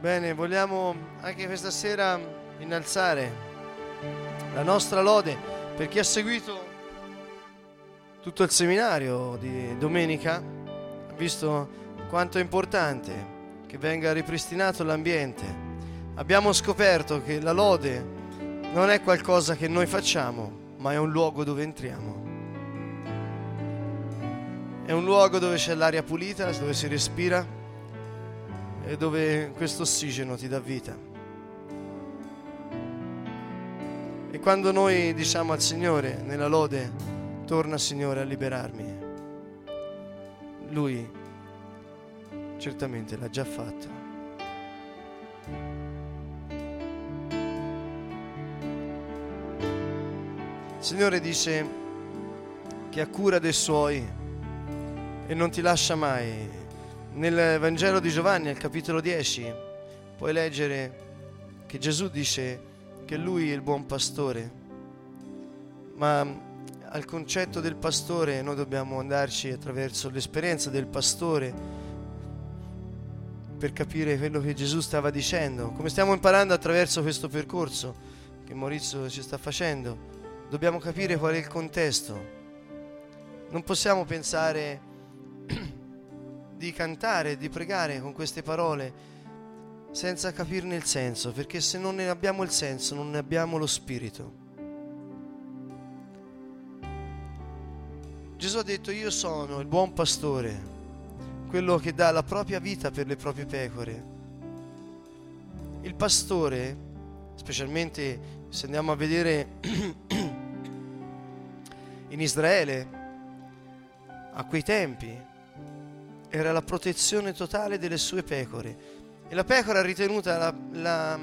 Bene, vogliamo anche questa sera innalzare la nostra lode per chi ha seguito tutto il seminario di domenica, ha visto quanto è importante che venga ripristinato l'ambiente. Abbiamo scoperto che la lode non è qualcosa che noi facciamo, ma è un luogo dove entriamo. È un luogo dove c'è l'aria pulita, dove si respira e dove questo ossigeno ti dà vita. E quando noi diciamo al Signore nella lode, torna Signore a liberarmi, Lui certamente l'ha già fatto. Il Signore dice che ha cura dei suoi e non ti lascia mai nel Vangelo di Giovanni, al capitolo 10, puoi leggere che Gesù dice che lui è il buon pastore, ma al concetto del pastore noi dobbiamo andarci attraverso l'esperienza del pastore per capire quello che Gesù stava dicendo. Come stiamo imparando attraverso questo percorso che Maurizio ci sta facendo, dobbiamo capire qual è il contesto. Non possiamo pensare di cantare, di pregare con queste parole senza capirne il senso, perché se non ne abbiamo il senso non ne abbiamo lo spirito. Gesù ha detto io sono il buon pastore, quello che dà la propria vita per le proprie pecore. Il pastore, specialmente se andiamo a vedere in Israele, a quei tempi, era la protezione totale delle sue pecore. E la pecora è ritenuta la, la,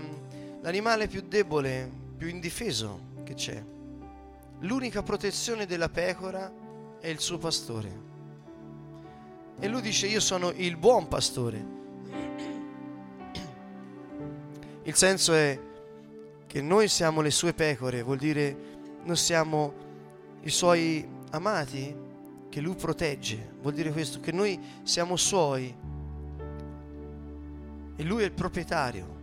l'animale più debole, più indifeso che c'è. L'unica protezione della pecora è il suo pastore. E lui dice io sono il buon pastore. Il senso è che noi siamo le sue pecore, vuol dire noi siamo i suoi amati, che lui protegge. Vuol dire questo, che noi siamo suoi e lui è il proprietario.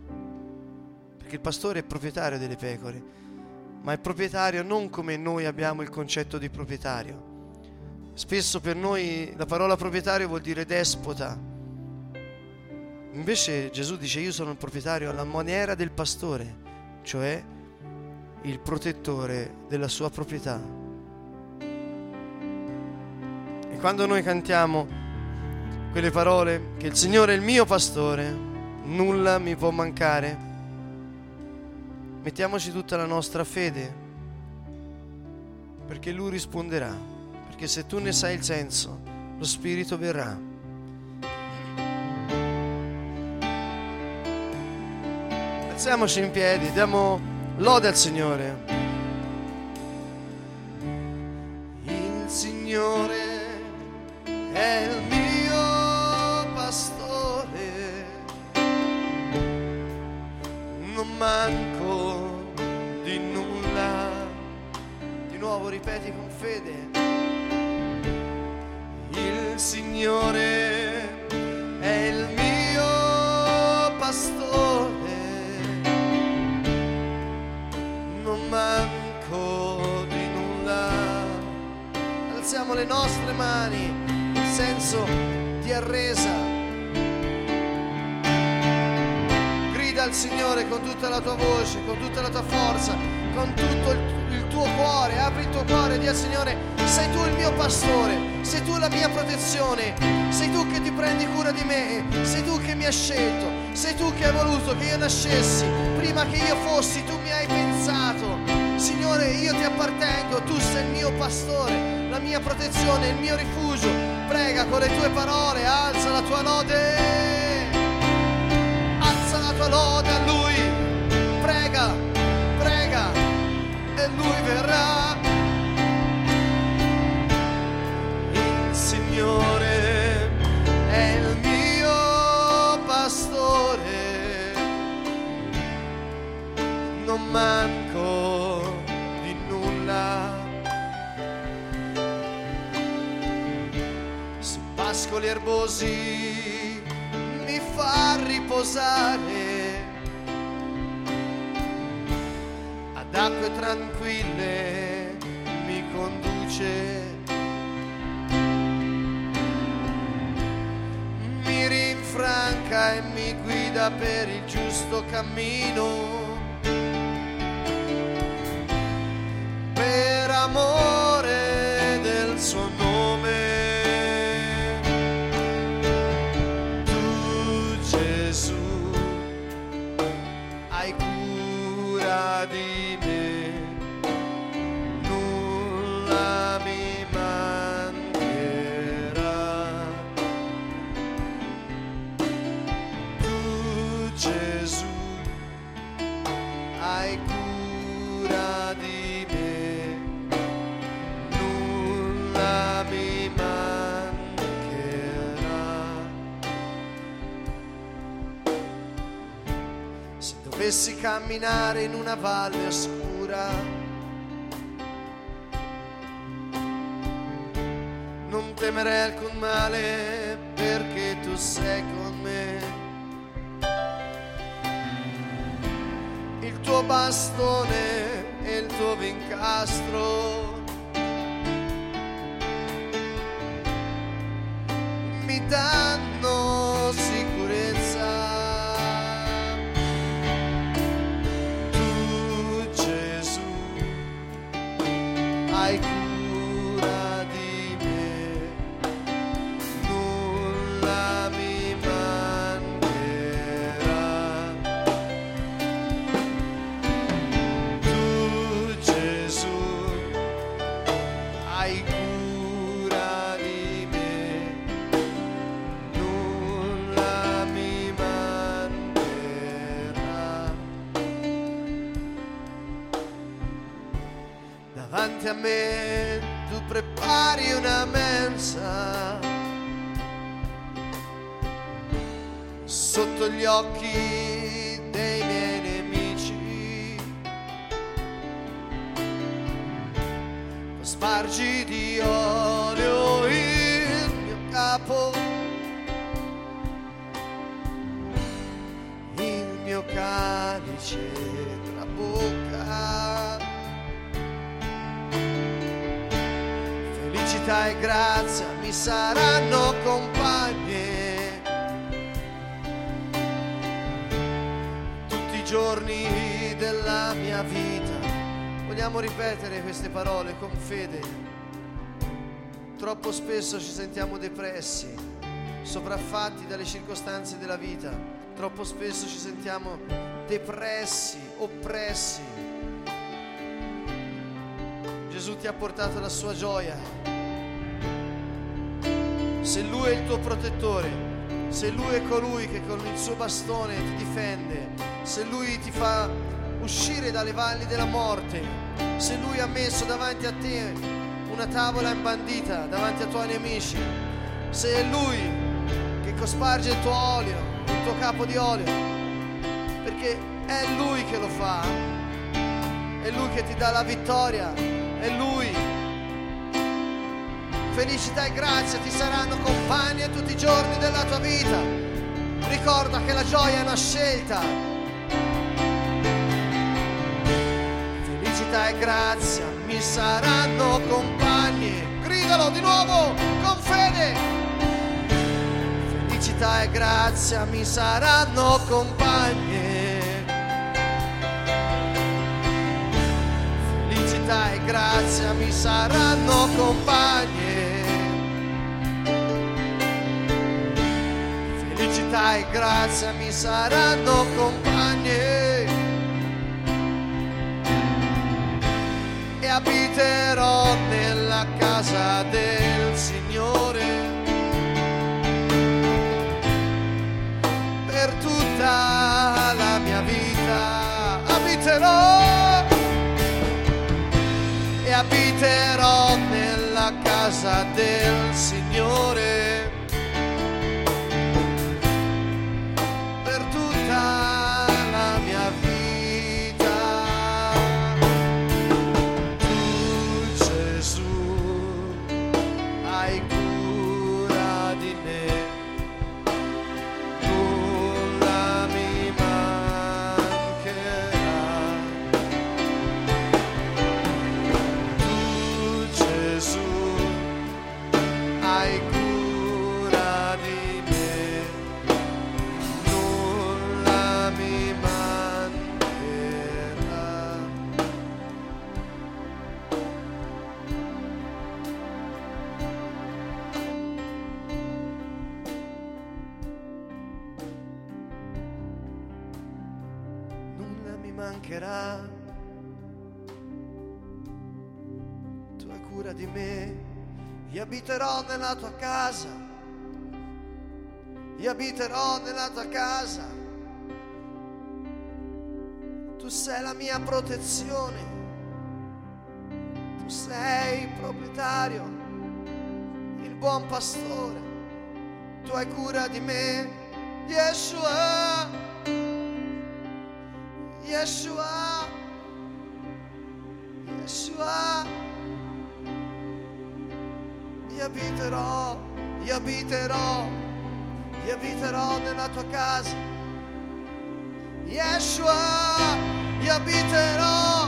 Perché il pastore è proprietario delle pecore, ma è proprietario non come noi abbiamo il concetto di proprietario. Spesso per noi la parola proprietario vuol dire despota. Invece Gesù dice io sono il proprietario alla maniera del pastore, cioè il protettore della sua proprietà. E quando noi cantiamo quelle parole, che il Signore è il mio pastore, nulla mi può mancare, mettiamoci tutta la nostra fede, perché Lui risponderà, perché se tu ne sai il senso, lo Spirito verrà. Alziamoci in piedi, diamo lode al Signore. Il Signore è il mio pastore, non manco di nulla. Di nuovo ripeti con fede, il Signore è il mio pastore, non manco di nulla. Alziamo le nostre mani senso di arresa. Grida al Signore con tutta la tua voce, con tutta la tua forza, con tutto il, il tuo cuore. Apri il tuo cuore e di al Signore, sei tu il mio pastore, sei tu la mia protezione, sei tu che ti prendi cura di me, sei tu che mi hai scelto, sei tu che hai voluto che io nascessi. Prima che io fossi, tu mi hai pensato. Signore, io ti appartengo, tu sei il mio pastore mia protezione, il mio rifugio. Prega con le tue parole, alza la tua lode. Alza la tua lode a Lui. Prega, prega e Lui verrà. Il Signore è il mio pastore. Non manco vicoli erbosi mi fa riposare. Ad acque tranquille mi conduce. Mi rinfranca e mi guida per il giusto cammino. Per amore del suo nome camminare in una valle oscura, non temerei alcun male perché tu sei con me. Il tuo bastone e il tuo vincastro mi danno hai parole con fede. Troppo spesso ci sentiamo depressi, sovraffatti dalle circostanze della vita. Troppo spesso ci sentiamo depressi, oppressi. Gesù ti ha portato la sua gioia. Se Lui è il tuo protettore, se Lui è colui che con il suo bastone ti difende, se Lui ti fa uscire dalle valli della morte, se Lui ha messo davanti a te una tavola imbandita davanti ai tuoi nemici, se è Lui che cosparge il tuo olio, il tuo capo di olio, perché è Lui che lo fa, è Lui che ti dà la vittoria, è Lui. Felicità e grazia ti saranno compagni tutti i giorni della tua vita. Ricorda che la gioia è una scelta. E grazia mi saranno compagni. Gridalo di nuovo con fede. Felicità e grazia mi saranno compagni. Felicità e grazia mi saranno compagne. Felicità e grazia mi saranno compagne. Abiterò nella casa del Signore per tutta la mia vita. Abiterò e abiterò nella casa del Signore abiterò nella tua casa, io abiterò nella tua casa. Tu sei la mia protezione, tu sei il proprietario, il buon pastore, tu hai cura di me, Yeshua, Yeshua. Abiterò, io abiterò, io abiterò nella tua casa. Yeshua, io abiterò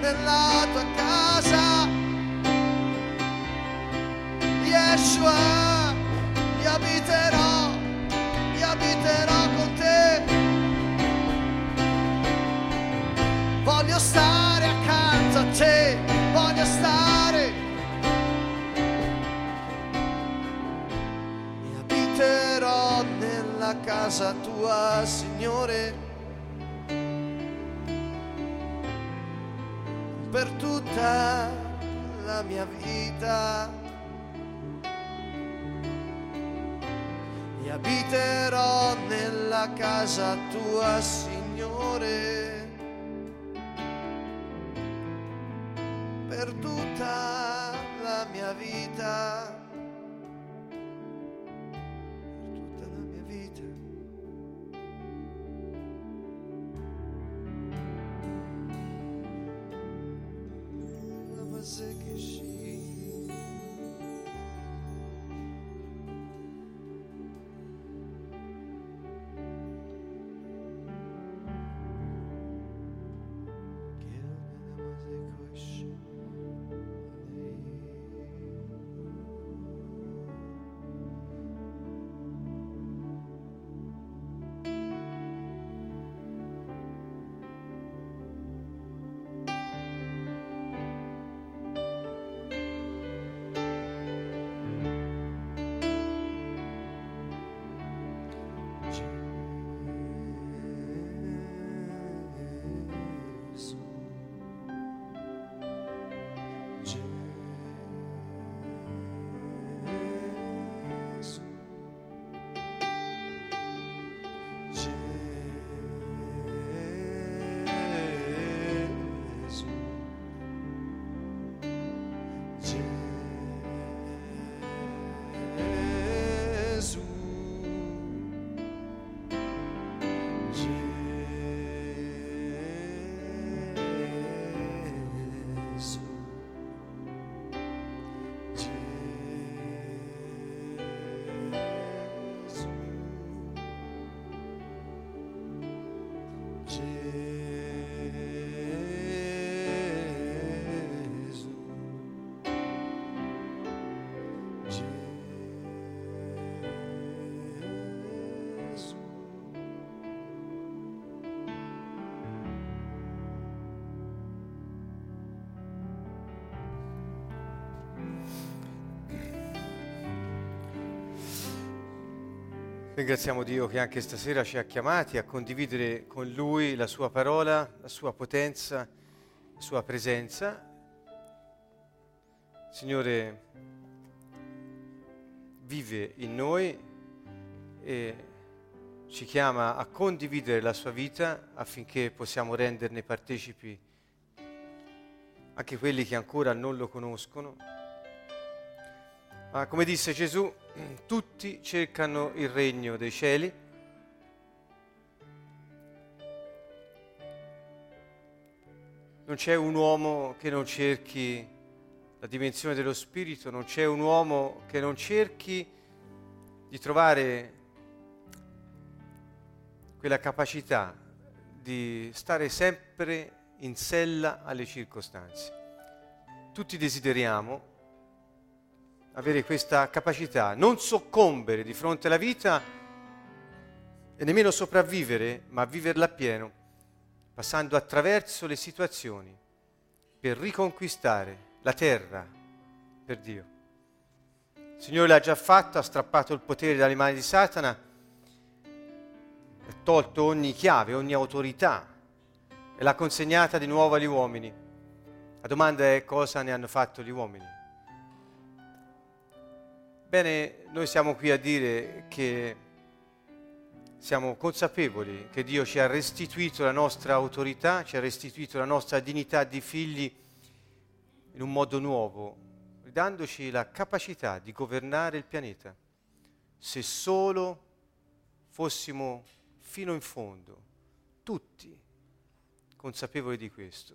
nella tua casa. Yeshua, io abiterò, io abiterò con te. Voglio stare accanto a te, voglio stare. Casa tua, Signore. per tutta la mia vita. E abiterò nella casa tua, Signore, per tutta la mia vita. Ringraziamo Dio che anche stasera ci ha chiamati a condividere con Lui la Sua parola, la Sua potenza, la Sua presenza. Signore vive in noi e ci chiama a condividere la Sua vita affinché possiamo renderne partecipi anche quelli che ancora non lo conoscono. Ma come disse Gesù, tutti cercano il regno dei cieli. Non c'è un uomo che non cerchi la dimensione dello spirito, non c'è un uomo che non cerchi di trovare quella capacità di stare sempre in sella alle circostanze. Tutti desideriamo avere questa capacità, non soccombere di fronte alla vita e nemmeno sopravvivere, ma viverla appieno, passando attraverso le situazioni per riconquistare la terra per Dio. Il Signore l'ha già fatto, ha strappato il potere dalle mani di Satana, ha tolto ogni chiave, ogni autorità e l'ha consegnata di nuovo agli uomini. La domanda è cosa ne hanno fatto gli uomini. Bene, noi siamo qui a dire che siamo consapevoli che Dio ci ha restituito la nostra autorità, ci ha restituito la nostra dignità di figli in un modo nuovo, dandoci la capacità di governare il pianeta. Se solo fossimo fino in fondo, tutti, consapevoli di questo,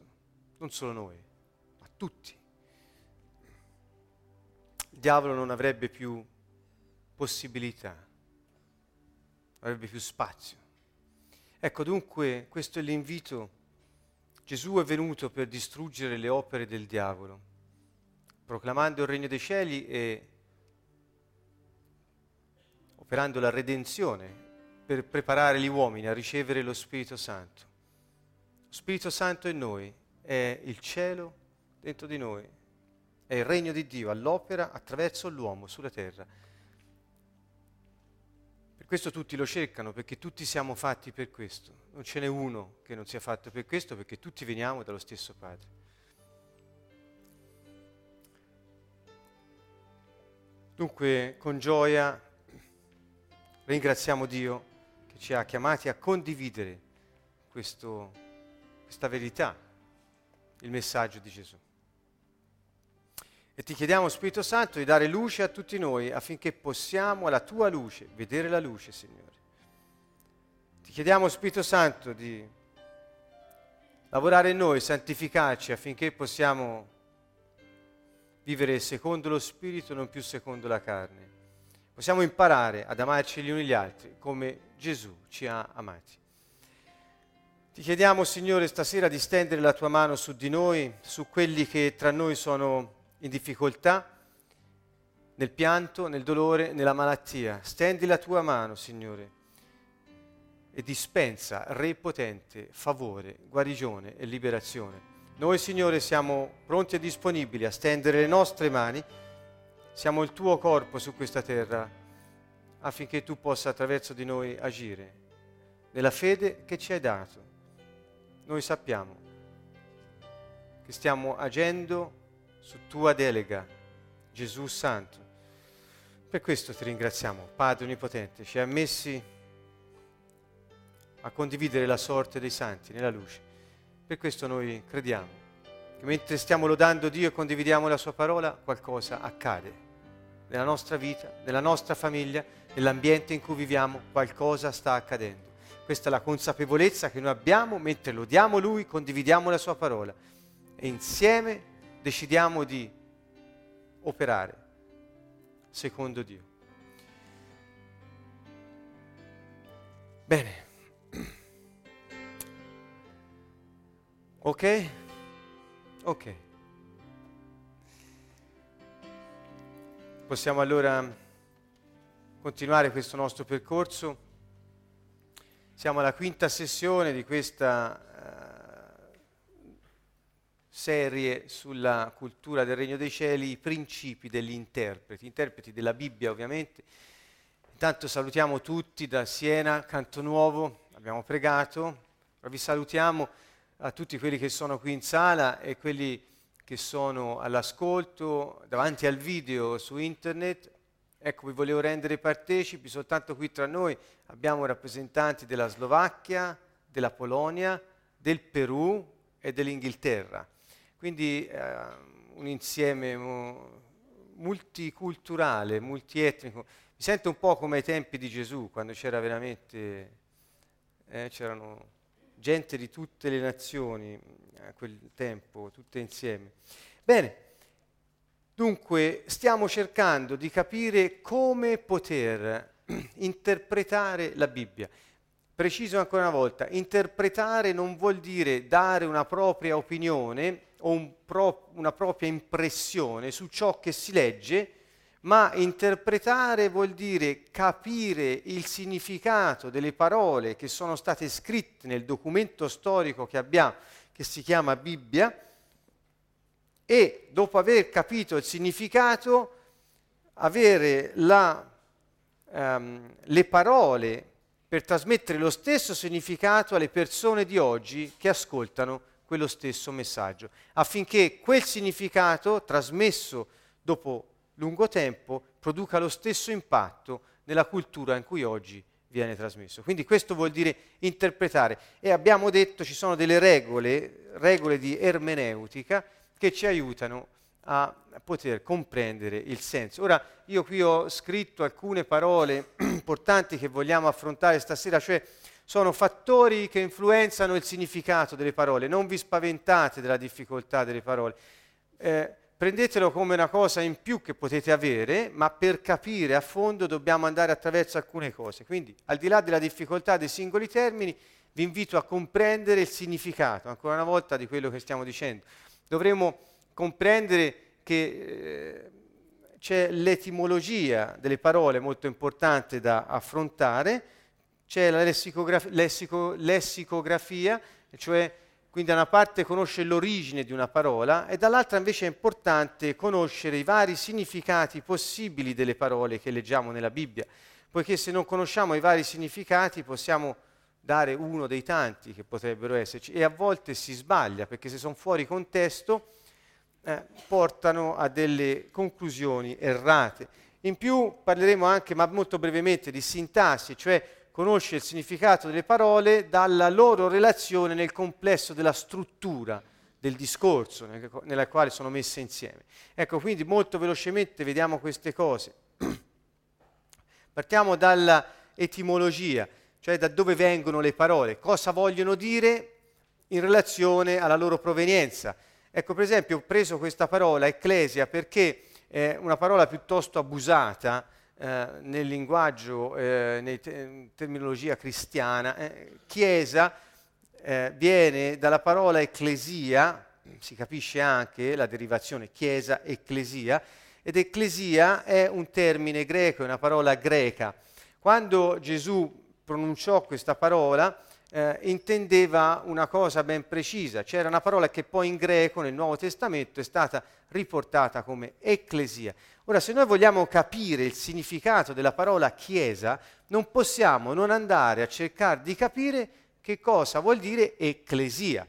non solo noi, ma tutti. Diavolo non avrebbe più possibilità, avrebbe più spazio. Ecco dunque questo è l'invito. Gesù è venuto per distruggere le opere del diavolo proclamando il regno dei cieli e operando la redenzione per preparare gli uomini a ricevere lo Spirito Santo. Lo Spirito Santo in noi è il cielo dentro di noi, è il regno di Dio all'opera attraverso l'uomo sulla terra. Per questo tutti lo cercano, perché tutti siamo fatti per questo. Non ce n'è uno che non sia fatto per questo, perché tutti veniamo dallo stesso Padre. Dunque, con gioia ringraziamo Dio che ci ha chiamati a condividere questo, questa verità, il messaggio di Gesù. E ti chiediamo, Spirito Santo, di dare luce a tutti noi affinché possiamo, alla tua luce, vedere la luce, Signore. Ti chiediamo, Spirito Santo, di lavorare in noi, santificarci affinché possiamo vivere secondo lo Spirito, non più secondo la carne. Possiamo imparare ad amarci gli uni gli altri come Gesù ci ha amati. Ti chiediamo, Signore, stasera di stendere la tua mano su di noi, su quelli che tra noi sono in difficoltà, nel pianto, nel dolore, nella malattia. Stendi la tua mano, Signore, e dispensa, Re potente, favore, guarigione e liberazione. Noi, Signore, siamo pronti e disponibili a stendere le nostre mani, siamo il tuo corpo su questa terra affinché tu possa attraverso di noi agire nella fede che ci hai dato. Noi sappiamo che stiamo agendo su tua delega, Gesù Santo. Per questo ti ringraziamo, Padre Onnipotente, ci hai messi a condividere la sorte dei santi nella luce. Per questo noi crediamo che mentre stiamo lodando Dio e condividiamo la sua parola, qualcosa accade nella nostra vita, nella nostra famiglia, nell'ambiente in cui viviamo, qualcosa sta accadendo. Questa è la consapevolezza che noi abbiamo mentre lodiamo Lui, condividiamo la sua parola e insieme decidiamo di operare secondo Dio. Bene. Ok? Ok. Possiamo allora continuare questo nostro percorso. Siamo alla quinta sessione di questa serie sulla cultura del Regno dei Cieli, i principi degli interpreti, interpreti della Bibbia ovviamente. Intanto salutiamo tutti da Siena, Canto Nuovo, abbiamo pregato, vi salutiamo a tutti quelli che sono qui in sala e quelli che sono all'ascolto, davanti al video su internet. Ecco, vi volevo rendere partecipi, soltanto qui tra noi abbiamo rappresentanti della Slovacchia, della Polonia, del Perù e dell'Inghilterra. Quindi eh, un insieme multiculturale, multietnico. Mi sento un po' come ai tempi di Gesù, quando c'era veramente, eh, c'erano gente di tutte le nazioni a quel tempo, tutte insieme. Bene, dunque stiamo cercando di capire come poter interpretare la Bibbia. Preciso ancora una volta, interpretare non vuol dire dare una propria opinione o un pro- una propria impressione su ciò che si legge, ma interpretare vuol dire capire il significato delle parole che sono state scritte nel documento storico che abbiamo, che si chiama Bibbia, e dopo aver capito il significato, avere la, um, le parole per trasmettere lo stesso significato alle persone di oggi che ascoltano quello stesso messaggio, affinché quel significato trasmesso dopo lungo tempo produca lo stesso impatto nella cultura in cui oggi viene trasmesso. Quindi questo vuol dire interpretare e abbiamo detto ci sono delle regole, regole di ermeneutica che ci aiutano a poter comprendere il senso. Ora io qui ho scritto alcune parole importanti che vogliamo affrontare stasera, cioè sono fattori che influenzano il significato delle parole, non vi spaventate della difficoltà delle parole. Eh, prendetelo come una cosa in più che potete avere, ma per capire a fondo dobbiamo andare attraverso alcune cose. Quindi, al di là della difficoltà dei singoli termini, vi invito a comprendere il significato, ancora una volta, di quello che stiamo dicendo. Dovremo comprendere che eh, c'è l'etimologia delle parole molto importante da affrontare, c'è la lessicografia, lessico, lessicografia cioè quindi da una parte conosce l'origine di una parola e dall'altra invece è importante conoscere i vari significati possibili delle parole che leggiamo nella Bibbia, poiché se non conosciamo i vari significati possiamo dare uno dei tanti che potrebbero esserci e a volte si sbaglia perché se sono fuori contesto eh, portano a delle conclusioni errate. In più parleremo anche, ma molto brevemente, di sintassi, cioè conosce il significato delle parole dalla loro relazione nel complesso della struttura del discorso nella quale sono messe insieme. Ecco, quindi molto velocemente vediamo queste cose. Partiamo dalla etimologia, cioè da dove vengono le parole, cosa vogliono dire in relazione alla loro provenienza. Ecco, per esempio, ho preso questa parola ecclesia perché è una parola piuttosto abusata, eh, nel linguaggio, eh, nella te- terminologia cristiana, eh, chiesa eh, viene dalla parola ecclesia, si capisce anche la derivazione chiesa, ecclesia, ed ecclesia è un termine greco, è una parola greca. Quando Gesù pronunciò questa parola, eh, intendeva una cosa ben precisa. C'era una parola che poi in greco nel Nuovo Testamento è stata riportata come ecclesia. Ora, se noi vogliamo capire il significato della parola chiesa, non possiamo non andare a cercare di capire che cosa vuol dire ecclesia.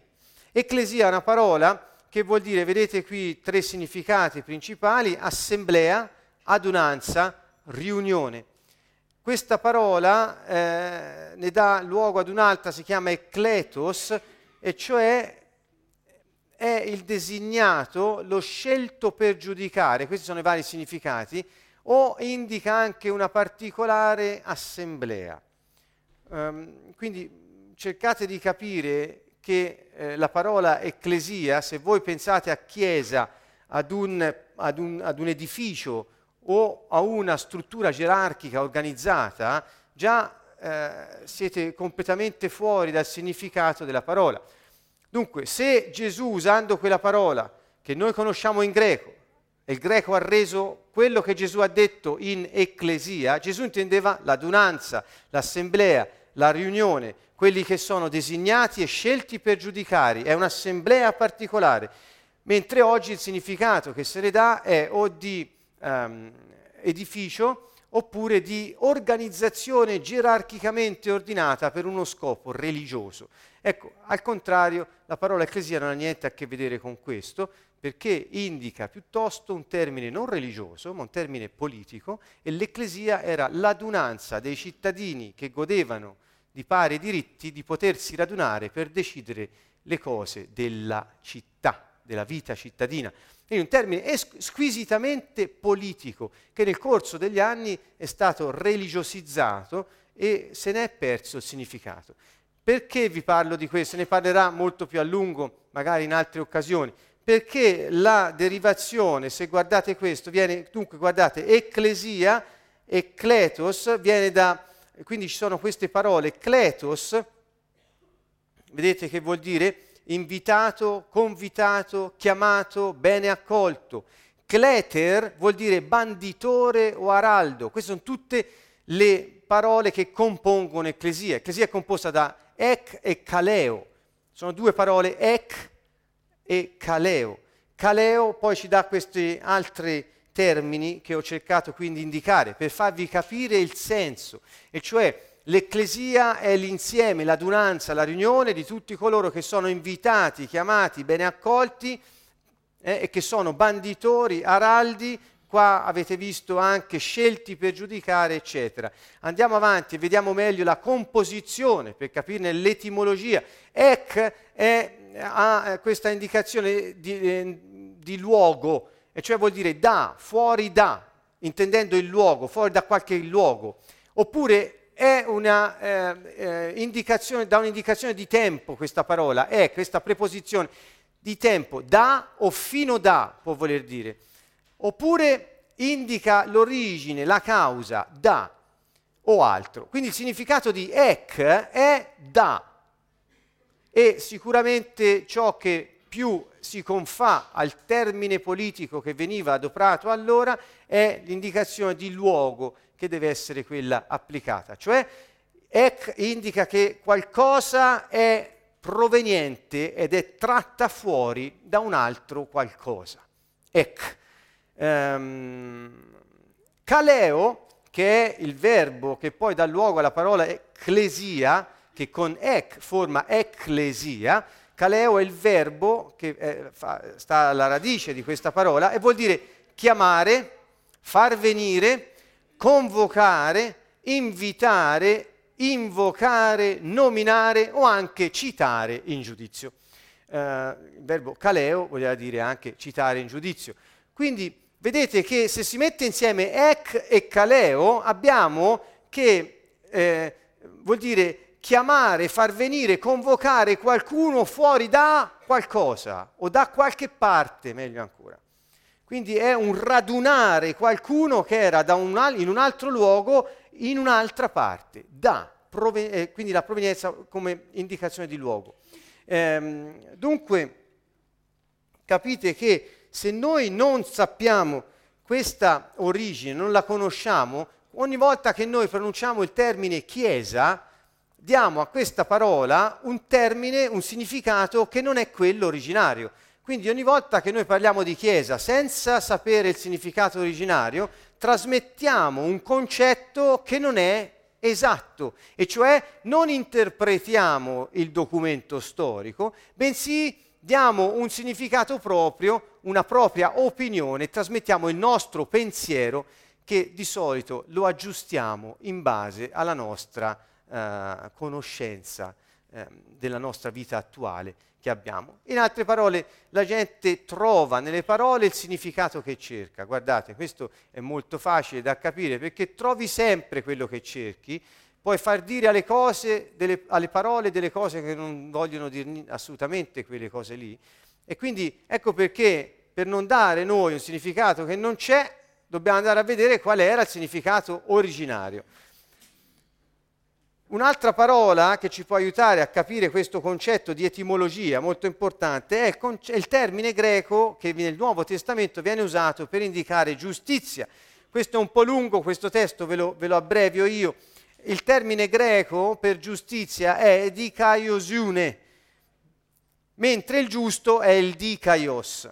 Ecclesia è una parola che vuol dire, vedete qui tre significati principali, assemblea, adunanza, riunione. Questa parola eh, ne dà luogo ad un'altra, si chiama eccletos, e cioè è il designato, lo scelto per giudicare, questi sono i vari significati, o indica anche una particolare assemblea. Um, quindi cercate di capire che eh, la parola ecclesia, se voi pensate a chiesa, ad un, ad un, ad un edificio o a una struttura gerarchica organizzata, già eh, siete completamente fuori dal significato della parola. Dunque, se Gesù usando quella parola che noi conosciamo in greco, e il greco ha reso quello che Gesù ha detto in ecclesia, Gesù intendeva l'adunanza, l'assemblea, la riunione, quelli che sono designati e scelti per giudicare, è un'assemblea particolare, mentre oggi il significato che se ne dà è o di um, edificio oppure di organizzazione gerarchicamente ordinata per uno scopo religioso. Ecco, al contrario, la parola ecclesia non ha niente a che vedere con questo, perché indica piuttosto un termine non religioso, ma un termine politico, e l'ecclesia era l'adunanza dei cittadini che godevano di pari diritti di potersi radunare per decidere le cose della città, della vita cittadina. Quindi un termine squisitamente politico che nel corso degli anni è stato religiosizzato e se ne è perso il significato. Perché vi parlo di questo? Ne parlerà molto più a lungo, magari in altre occasioni. Perché la derivazione, se guardate questo, viene, dunque guardate, ecclesia, eccletos, viene da, quindi ci sono queste parole, cletos, vedete che vuol dire invitato, convitato, chiamato, bene accolto. Cleter vuol dire banditore o araldo. Queste sono tutte le parole che compongono ecclesia. Ecclesia è composta da ec e caleo. Sono due parole ec e caleo. Caleo poi ci dà questi altri termini che ho cercato quindi di indicare per farvi capire il senso, e cioè l'ecclesia è l'insieme, l'adunanza, la riunione di tutti coloro che sono invitati, chiamati, bene accolti eh, e che sono banditori, araldi, qua avete visto anche scelti per giudicare, eccetera. Andiamo avanti e vediamo meglio la composizione per capirne l'etimologia. Ec è, ha questa indicazione di, eh, di luogo, e cioè vuol dire da, fuori da, intendendo il luogo, fuori da qualche luogo. Oppure una eh, eh, indicazione, da un'indicazione di tempo questa parola, è questa preposizione di tempo, da o fino da, può voler dire. Oppure indica l'origine, la causa, da o altro. Quindi il significato di ec è da. E sicuramente ciò che più si confà al termine politico che veniva adoperato allora è l'indicazione di luogo che deve essere quella applicata. Cioè ec indica che qualcosa è proveniente ed è tratta fuori da un altro qualcosa. Ec. Um, kaleo, che è il verbo che poi dà luogo alla parola ecclesia, che con ec forma ecclesia, kaleo è il verbo che eh, fa, sta alla radice di questa parola e vuol dire chiamare, far venire, convocare, invitare, invocare, nominare o anche citare in giudizio. Uh, il verbo caleo voleva dire anche citare in giudizio. Quindi vedete che se si mette insieme ec e caleo abbiamo che eh, vuol dire chiamare, far venire, convocare qualcuno fuori da qualcosa o da qualche parte, meglio ancora. Quindi è un radunare qualcuno che era un in un altro luogo in un'altra parte, da, proven- eh, quindi la provenienza come indicazione di luogo. Ehm, dunque, capite che se noi non sappiamo questa origine, non la conosciamo, ogni volta che noi pronunciamo il termine chiesa, diamo a questa parola un termine, un significato che non è quello originario. Quindi ogni volta che noi parliamo di Chiesa senza sapere il significato originario, trasmettiamo un concetto che non è esatto, e cioè non interpretiamo il documento storico, bensì diamo un significato proprio, una propria opinione, trasmettiamo il nostro pensiero che di solito lo aggiustiamo in base alla nostra eh, conoscenza eh, della nostra vita attuale che abbiamo. In altre parole, la gente trova nelle parole il significato che cerca. Guardate, questo è molto facile da capire perché trovi sempre quello che cerchi, puoi far dire alle, cose, delle, alle parole delle cose che non vogliono dire assolutamente quelle cose lì. E quindi ecco perché per non dare noi un significato che non c'è, dobbiamo andare a vedere qual era il significato originario. Un'altra parola che ci può aiutare a capire questo concetto di etimologia molto importante è il, termine greco che nel Nuovo Testamento viene usato per indicare giustizia. Questo è un po' lungo, questo testo ve lo, ve lo abbrevio io. Il termine greco per giustizia è dikaiosiune, mentre il giusto è il dikaios.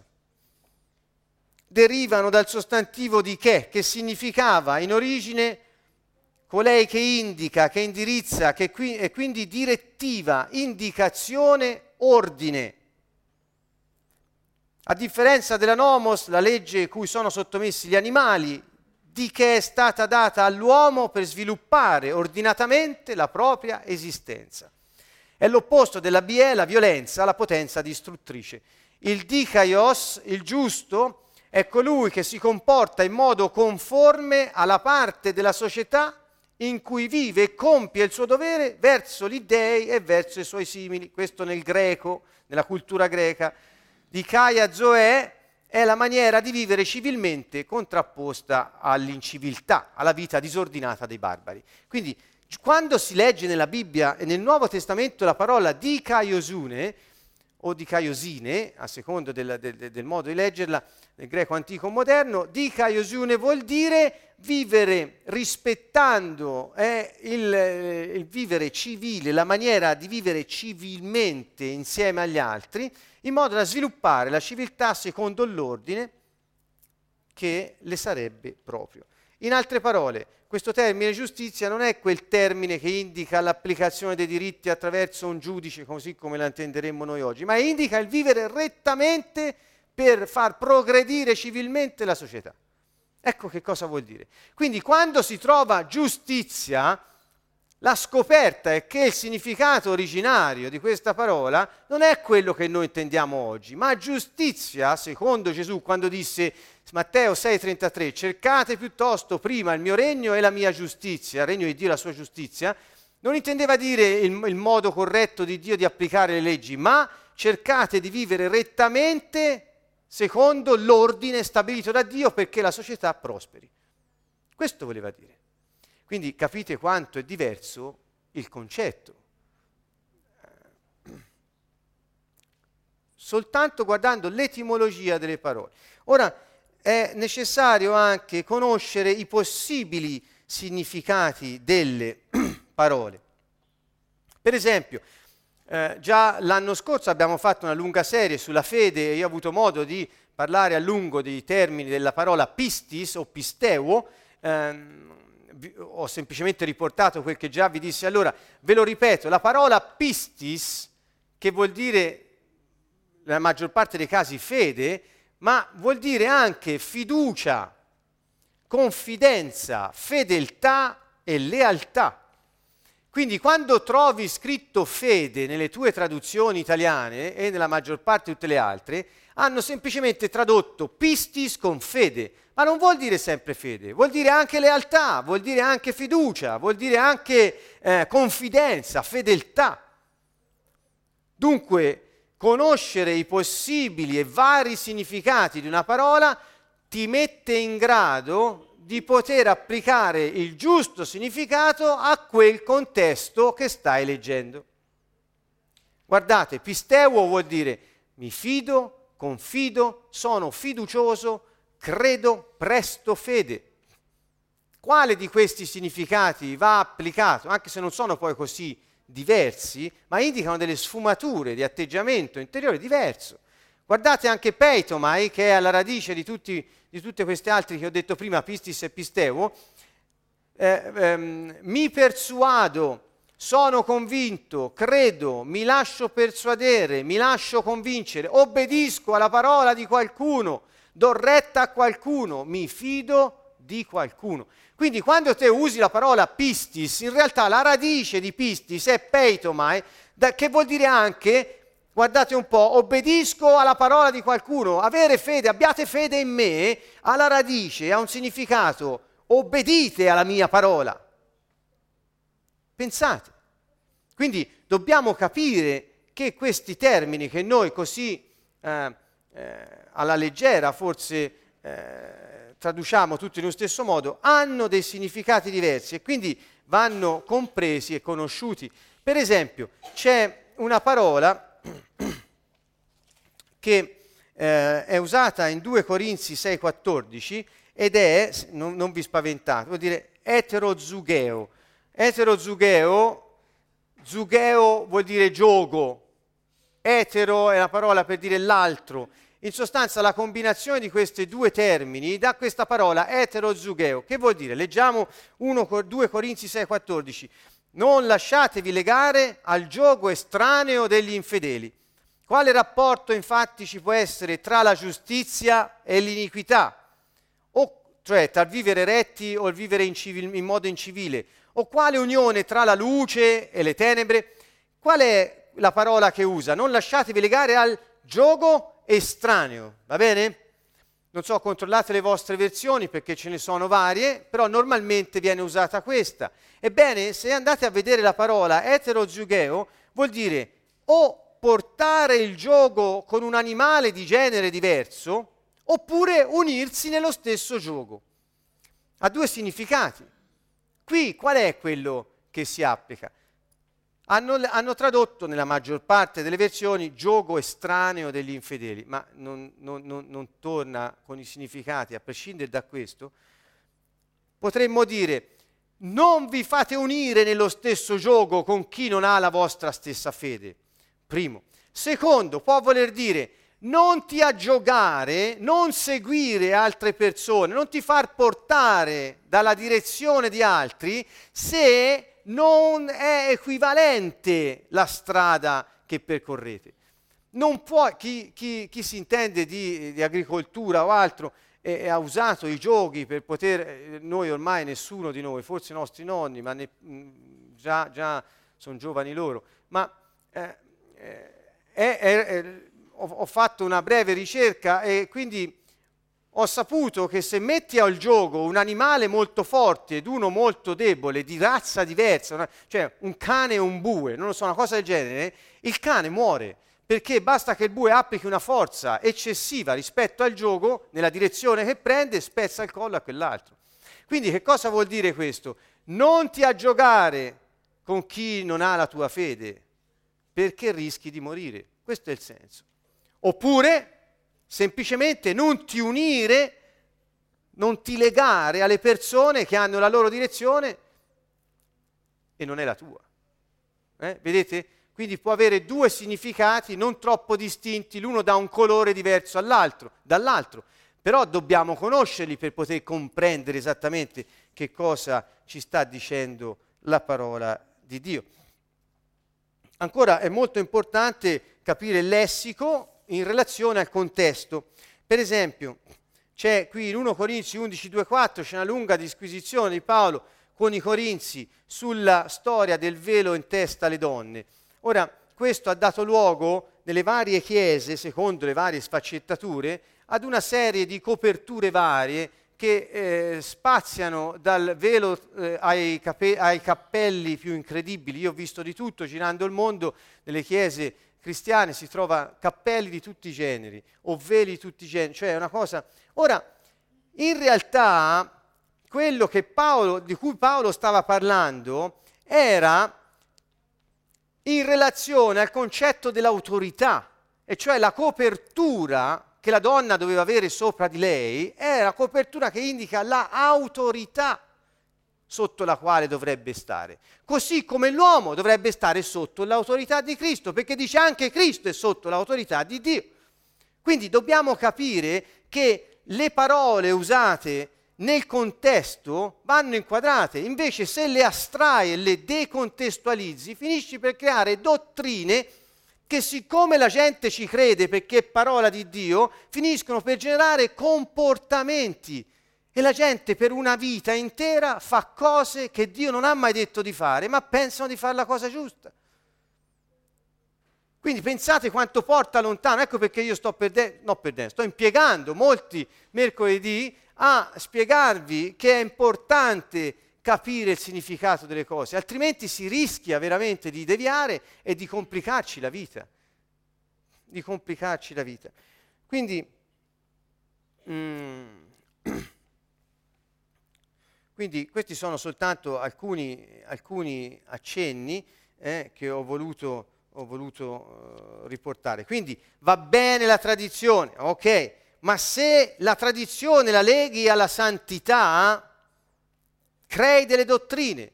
Derivano dal sostantivo di che, che significava in origine colei che indica, che indirizza, che qui, è quindi direttiva, indicazione, ordine. A differenza della nomos, la legge cui sono sottomessi gli animali, di che è stata data all'uomo per sviluppare ordinatamente la propria esistenza. È l'opposto della bie, la violenza, la potenza distruttrice. Il dikaios, il giusto, è colui che si comporta in modo conforme alla parte della società in cui vive e compie il suo dovere verso gli dèi e verso i suoi simili. Questo nel greco, nella cultura greca. Di Kaya Zoe è la maniera di vivere civilmente contrapposta all'inciviltà, alla vita disordinata dei barbari. Quindi quando si legge nella Bibbia e nel Nuovo Testamento la parola di Kaiosune o di Kaiosine, a seconda del, del, del modo di leggerla, nel greco antico moderno, dikaiosune vuol dire vivere rispettando eh, il, eh, il, vivere civile, la maniera di vivere civilmente insieme agli altri, in modo da sviluppare la civiltà secondo l'ordine che le sarebbe proprio. In altre parole, questo termine giustizia non è quel termine che indica l'applicazione dei diritti attraverso un giudice, così come la intenderemmo noi oggi, ma indica il vivere rettamente per far progredire civilmente la società. Ecco che cosa vuol dire. Quindi quando si trova giustizia, la scoperta è che il significato originario di questa parola non è quello che noi intendiamo oggi, ma giustizia, secondo Gesù, quando disse Matteo 6:33, cercate piuttosto prima il mio regno e la mia giustizia, il regno di Dio e la sua giustizia, non intendeva dire il, il modo corretto di Dio di applicare le leggi, ma cercate di vivere rettamente secondo l'ordine stabilito da Dio perché la società prosperi. Questo voleva dire. Quindi capite quanto è diverso il concetto. Soltanto guardando l'etimologia delle parole. Ora è necessario anche conoscere i possibili significati delle parole. Per esempio, eh, già l'anno scorso abbiamo fatto una lunga serie sulla fede e io ho avuto modo di parlare a lungo dei termini della parola pistis o pisteuo. Ehm, ho semplicemente riportato quel che già vi dissi. Allora, ve lo ripeto, la parola pistis, che vuol dire nella maggior parte dei casi fede, ma vuol dire anche fiducia, confidenza, fedeltà e lealtà. Quindi quando trovi scritto fede nelle tue traduzioni italiane e nella maggior parte di tutte le altre, hanno semplicemente tradotto pistis con fede, ma non vuol dire sempre fede, vuol dire anche lealtà, vuol dire anche fiducia, vuol dire anche eh, confidenza, fedeltà. Dunque, conoscere i possibili e vari significati di una parola ti mette in grado di poter applicare il giusto significato a quel contesto che stai leggendo. Guardate, pisteuo vuol dire mi fido, confido, sono fiducioso, credo, presto fede. Quale di questi significati va applicato, anche se non sono poi così diversi, ma indicano delle sfumature di atteggiamento interiore diverso. Guardate anche peitomai, che è alla radice di, tutti, di tutte queste altre che ho detto prima, pistis e pisteo, eh, ehm, mi persuado, sono convinto, credo, mi lascio persuadere, mi lascio convincere, obbedisco alla parola di qualcuno, do retta a qualcuno, mi fido di qualcuno. Quindi quando te usi la parola pistis, in realtà la radice di pistis è peitomai, che vuol dire anche, guardate un po', obbedisco alla parola di qualcuno, avere fede, abbiate fede in me, ha la radice, ha un significato, obbedite alla mia parola. Pensate. Quindi dobbiamo capire che questi termini che noi così eh, eh, alla leggera forse eh, traduciamo tutti nello stesso modo, hanno dei significati diversi e quindi vanno compresi e conosciuti. Per esempio, c'è una parola che eh, è usata in 2 Corinzi 6,14 ed è, non, non, vi spaventate, vuol dire eterozugeo. Eterozugeo, zugeo vuol dire gioco, etero è la parola per dire l'altro. In sostanza la combinazione di questi due termini dà questa parola eterozugeo, che vuol dire, leggiamo 1, 2 Corinzi 6,14, non lasciatevi legare al gioco estraneo degli infedeli. Quale rapporto infatti ci può essere tra la giustizia e l'iniquità? O, cioè tra il vivere retti o il vivere in, civil, in modo incivile? O quale unione tra la luce e le tenebre? Qual è la parola che usa, non lasciatevi legare al gioco estraneo, va bene? Non so, controllate le vostre versioni perché ce ne sono varie, però normalmente viene usata questa. Ebbene, se andate a vedere la parola eterozugeo, vuol dire o portare il gioco con un animale di genere diverso, oppure unirsi nello stesso gioco. Ha due significati. Qui qual è quello che si applica? hanno, hanno, tradotto nella maggior parte delle versioni gioco estraneo degli infedeli, ma non, non, non, non torna con i significati, a prescindere da questo. Potremmo dire, non vi fate unire nello stesso gioco con chi non ha la vostra stessa fede. Primo. Secondo, può voler dire, non ti aggiogare, non seguire altre persone, non ti far portare dalla direzione di altri se non è equivalente la strada che percorrete. Non può, chi, chi, chi si intende di, di, agricoltura o altro e, ha usato i giochi per poter, eh, noi ormai nessuno di noi, forse i nostri nonni, ma ne, già, già sono giovani loro, ma eh, eh, è, è, ho, ho fatto una breve ricerca e quindi ho saputo che se metti al gioco un animale molto forte ed uno molto debole, di razza diversa, una, cioè un cane e un bue, non lo so, una cosa del genere, il cane muore perché basta che il bue applichi una forza eccessiva rispetto al gioco nella direzione che prende e spezza il collo a quell'altro. Quindi che cosa vuol dire questo? Non ti aggiogare con chi non ha la tua fede, perché rischi di morire. Questo è il senso. Oppure semplicemente non ti unire, non ti legare alle persone che hanno la loro direzione e non è la tua. Eh? Vedete? Quindi può avere due significati non troppo distinti, l'uno dà un colore diverso all'altro, dall'altro, però dobbiamo conoscerli per poter comprendere esattamente che cosa ci sta dicendo la parola di Dio. Ancora è molto importante capire il lessico in relazione al contesto. Per esempio, c'è qui in 1 Corinzi 11, 2, 4, c'è una lunga disquisizione di Paolo con i Corinzi sulla storia del velo in testa alle donne. Ora, questo ha dato luogo nelle varie chiese, secondo le varie sfaccettature, ad una serie di coperture varie che eh, spaziano dal velo eh, ai, cape- ai, cappelli più incredibili. Io ho visto di tutto girando il mondo, nelle chiese cristiane si trova cappelli di tutti i generi o veli di tutti i generi, cioè è una cosa... Ora, in realtà, quello Paolo, di cui Paolo stava parlando era in relazione al concetto dell'autorità, e cioè la copertura che la donna doveva avere sopra di lei è la copertura che indica l'autorità sotto la quale dovrebbe stare. Così come l'uomo dovrebbe stare sotto l'autorità di Cristo, perché dice anche Cristo è sotto l'autorità di Dio. Quindi dobbiamo capire che le parole usate nel contesto vanno inquadrate, invece se le astrai e le decontestualizzi finisci per creare dottrine che siccome la gente ci crede perché è parola di Dio, finiscono per generare comportamenti e la gente per una vita intera fa cose che Dio non ha mai detto di fare, ma pensano di fare la cosa giusta. Quindi pensate quanto porta lontano, ecco perché io sto perdendo, no perdendo, sto impiegando molti mercoledì a spiegarvi che è importante capire il significato delle cose, altrimenti si rischia veramente di deviare e di complicarci la vita. Di complicarci la vita. Quindi, mm, quindi questi sono soltanto alcuni, alcuni accenni eh, che ho voluto, ho voluto uh, riportare. Quindi va bene la tradizione, ok, ma se la tradizione la leghi alla santità, crei delle dottrine.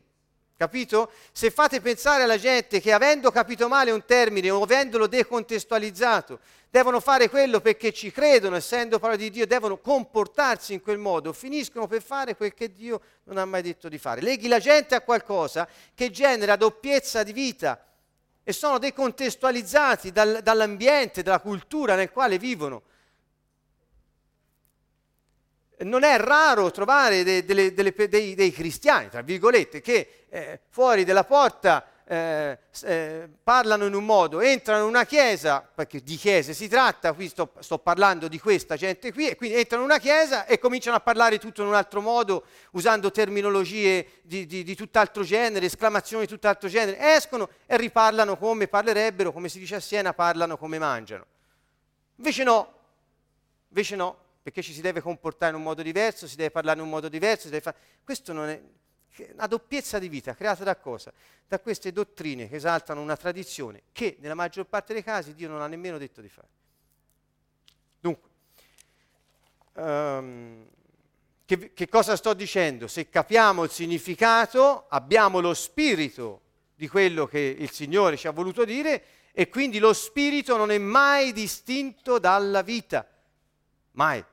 Capito? Se fate pensare alla gente che avendo capito male un termine o avendolo decontestualizzato, devono fare quello perché ci credono, essendo parola di Dio, devono comportarsi in quel modo, finiscono per fare quel che Dio non ha mai detto di fare. Leghi la gente a qualcosa che genera doppiezza di vita e sono decontestualizzati dal, dall'ambiente, dalla cultura nel quale vivono non è raro trovare de, de, de, dei, dei, cristiani, tra virgolette, che eh, fuori della porta eh, eh, parlano in un modo, entrano in una chiesa, perché di chiese si tratta, qui sto, sto, parlando di questa gente qui, e quindi entrano in una chiesa e cominciano a parlare tutto in un altro modo, usando terminologie di, di, di tutt'altro genere, esclamazioni di tutt'altro genere, escono e riparlano come parlerebbero, come si dice a Siena, parlano come mangiano. Invece no, invece no, perché ci si deve comportare in un modo diverso, si deve parlare in un modo diverso. Fare... Questo non è una doppiezza di vita creata da cosa? Da queste dottrine che esaltano una tradizione che nella maggior parte dei casi Dio non ha nemmeno detto di fare. Dunque, um, che, che cosa sto dicendo? Se capiamo il significato, abbiamo lo spirito di quello che il Signore ci ha voluto dire e quindi lo spirito non è mai distinto dalla vita. Mai.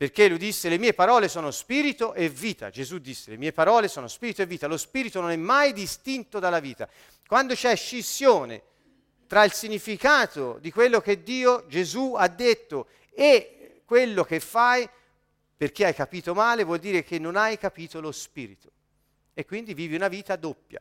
Perché lui disse le mie parole sono spirito e vita. Gesù disse le mie parole sono spirito e vita. Lo spirito non è mai distinto dalla vita. Quando c'è scissione tra il significato di quello che Dio, Gesù ha detto e quello che fai, perché hai capito male, vuol dire che non hai capito lo spirito. E quindi vivi una vita doppia.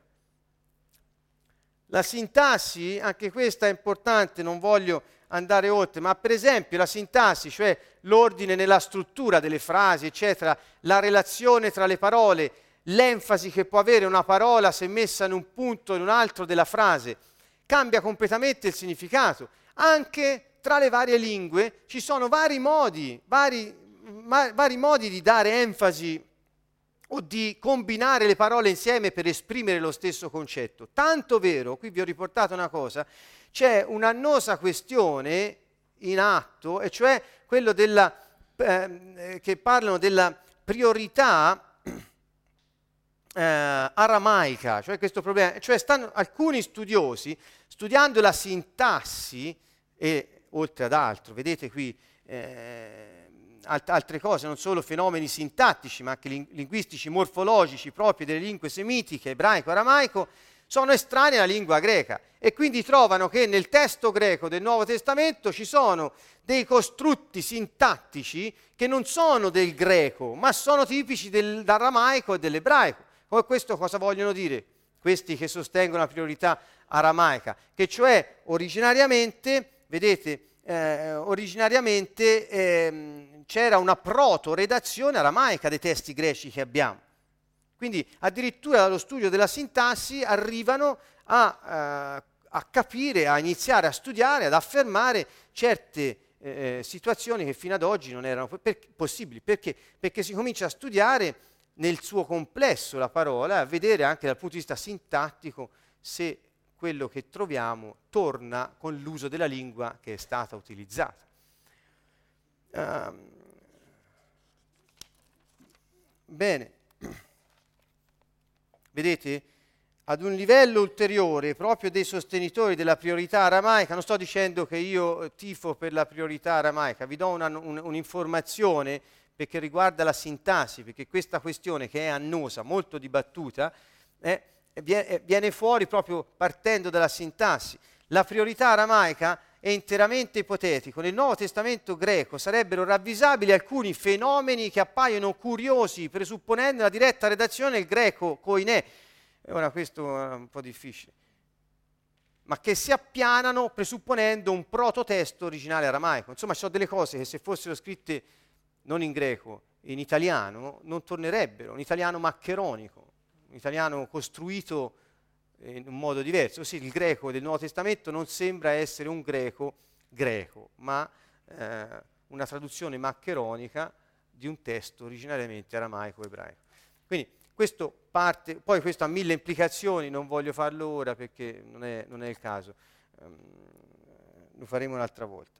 La sintassi, anche questa è importante, non voglio andare oltre, ma per esempio la sintassi, cioè l'ordine nella struttura delle frasi, eccetera, la relazione tra le parole, l'enfasi che può avere una parola se messa in un punto o in un altro della frase, cambia completamente il significato. Anche tra le varie lingue ci sono vari modi, vari, ma, vari modi di dare enfasi o di combinare le parole insieme per esprimere lo stesso concetto. Tanto vero, qui vi ho riportato una cosa, c'è un'annosa questione in atto, e cioè quello della, eh, che parlano della priorità eh, aramaica, cioè questo problema, cioè stanno alcuni studiosi studiando la sintassi e oltre ad altro, vedete qui eh, alt- altre cose, non solo fenomeni sintattici, ma anche ling- linguistici, morfologici propri delle lingue semitiche, ebraico, aramaico, sono estranei alla lingua greca e quindi trovano che nel testo greco del Nuovo Testamento ci sono dei costrutti sintattici che non sono del greco, ma sono tipici dell'aramaico e dell'ebraico. Come questo cosa vogliono dire? Questi che sostengono la priorità aramaica, che cioè originariamente, vedete, eh, originariamente eh, c'era una proto-redazione aramaica dei testi greci che abbiamo. Quindi addirittura dallo studio della sintassi arrivano a, uh, a capire, a iniziare a studiare, ad affermare certe eh, situazioni che fino ad oggi non erano per, possibili. Perché? Perché si comincia a studiare nel suo complesso la parola, a vedere anche dal punto di vista sintattico se quello che troviamo torna con l'uso della lingua che è stata utilizzata. Um, bene, vedete, ad un livello ulteriore proprio dei sostenitori della priorità aramaica, non sto dicendo che io tifo per la priorità aramaica, vi do una, un, un'informazione perché riguarda la sintassi, perché questa questione che è annosa, molto dibattuta, eh, viene fuori proprio partendo dalla sintassi. La priorità aramaica è interamente ipotetico. Nel Nuovo Testamento greco sarebbero ravvisabili alcuni fenomeni che appaiono curiosi, presupponendo la diretta redazione del greco koinè. Ora questo è un po' difficile. Ma che si appianano presupponendo un prototesto originale aramaico. Insomma, ci sono delle cose che se fossero scritte non in greco, in italiano, non tornerebbero. Un italiano maccheronico un italiano costruito in un modo diverso. Sì, il greco del Nuovo Testamento non sembra essere un greco greco, ma eh, una traduzione maccheronica di un testo originariamente aramaico-ebraico. Quindi questo parte, poi questo ha mille implicazioni, non voglio farlo ora perché non è, non è il caso, um, lo faremo un'altra volta.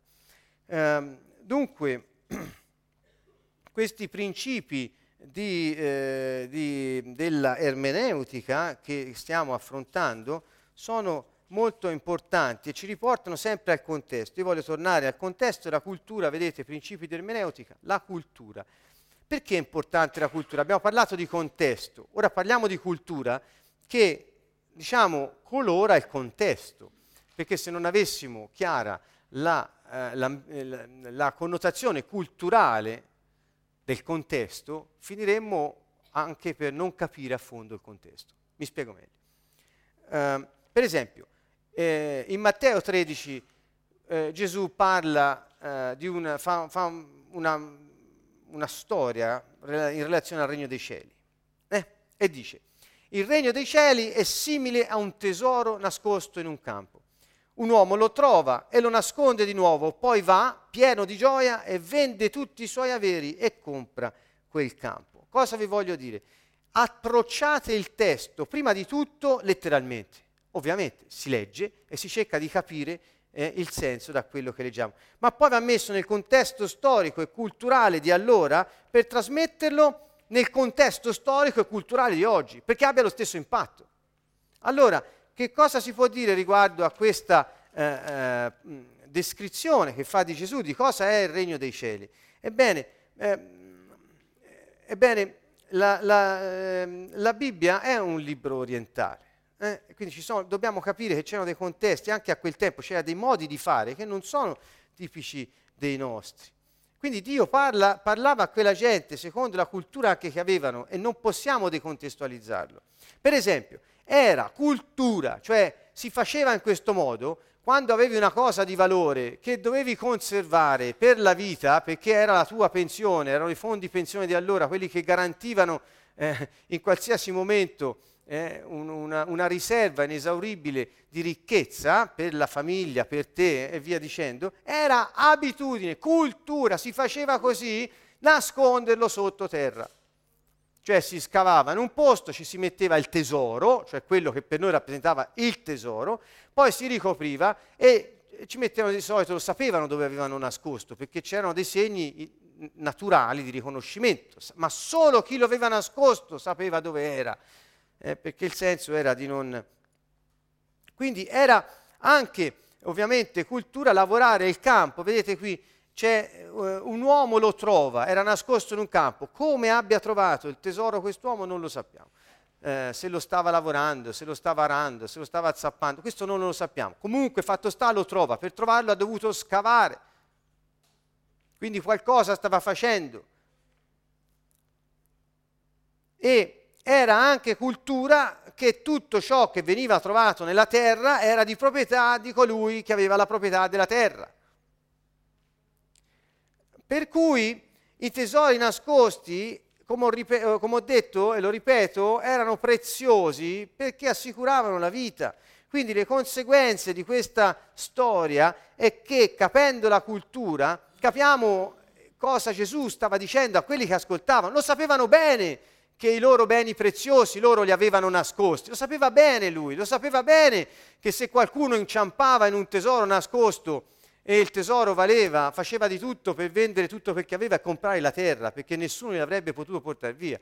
Um, dunque, questi principi di, eh, di, della ermeneutica che stiamo affrontando sono molto importanti e ci riportano sempre al contesto. Io voglio tornare al contesto della cultura, vedete, principi di ermeneutica, la cultura. Perché è importante la cultura? Abbiamo parlato di contesto, ora parliamo di cultura che, diciamo, colora il contesto, perché se non avessimo chiara la, eh, la, la, la connotazione culturale del contesto, finiremmo anche per non capire a fondo il contesto. Mi spiego meglio. Uh, per esempio, eh, in Matteo 13 eh, Gesù parla eh, di una, fa, fa una, una, storia in relazione al regno dei cieli eh, e dice, il regno dei cieli è simile a un tesoro nascosto in un campo un uomo lo trova e lo nasconde di nuovo, poi va pieno di gioia e vende tutti i suoi averi e compra quel campo. Cosa vi voglio dire? Approcciate il testo prima di tutto letteralmente. Ovviamente si legge e si cerca di capire eh, il senso da quello che leggiamo, ma poi va messo nel contesto storico e culturale di allora per trasmetterlo nel contesto storico e culturale di oggi, perché abbia lo stesso impatto. Allora, che cosa si può dire riguardo a questa eh, eh, descrizione che fa di Gesù di cosa è il regno dei cieli? Ebbene, eh, ebbene la, la, ehm, la, Bibbia è un libro orientale. Eh? Quindi sono, dobbiamo capire che c'erano dei contesti, anche a quel tempo c'erano dei modi di fare che non sono tipici dei nostri. Quindi Dio parla, parlava a quella gente secondo la cultura che avevano e non possiamo decontestualizzarlo. Per esempio, era cultura, cioè si faceva in questo modo quando avevi una cosa di valore che dovevi conservare per la vita, perché era la tua pensione, erano i fondi pensione di allora, quelli che garantivano eh, in qualsiasi momento eh, un, una, una, riserva inesauribile di ricchezza per la famiglia, per te e via dicendo, era abitudine, cultura, si faceva così, nasconderlo sottoterra. Cioè si scavava in un posto, ci si metteva il tesoro, cioè quello che per noi rappresentava il tesoro, poi si ricopriva e ci mettevano di solito, lo sapevano dove avevano nascosto, perché c'erano dei segni naturali di riconoscimento, ma solo chi lo aveva nascosto sapeva dove era eh, perché il senso era di non... Quindi era anche ovviamente cultura lavorare il campo, vedete qui c'è uh, un uomo lo trova, era nascosto in un campo, come abbia trovato il tesoro quest'uomo non lo sappiamo. Eh, se lo stava lavorando, se lo stava arando, se lo stava azzappando, questo non lo sappiamo. Comunque fatto sta lo trova, per trovarlo ha dovuto scavare. Quindi qualcosa stava facendo. E era anche cultura che tutto ciò che veniva trovato nella terra era di proprietà di colui che aveva la proprietà della terra. Per cui i tesori nascosti, come ho, rip- eh, come ho detto e lo ripeto, erano preziosi perché assicuravano la vita. Quindi le conseguenze di questa storia è che capendo la cultura capiamo cosa Gesù stava dicendo a quelli che ascoltavano, lo sapevano bene che i loro beni preziosi loro li avevano nascosti. Lo sapeva bene lui, lo sapeva bene che se qualcuno inciampava in un tesoro nascosto e il tesoro valeva, faceva di tutto per vendere tutto che aveva e comprare la terra, perché nessuno l'avrebbe potuto portare via.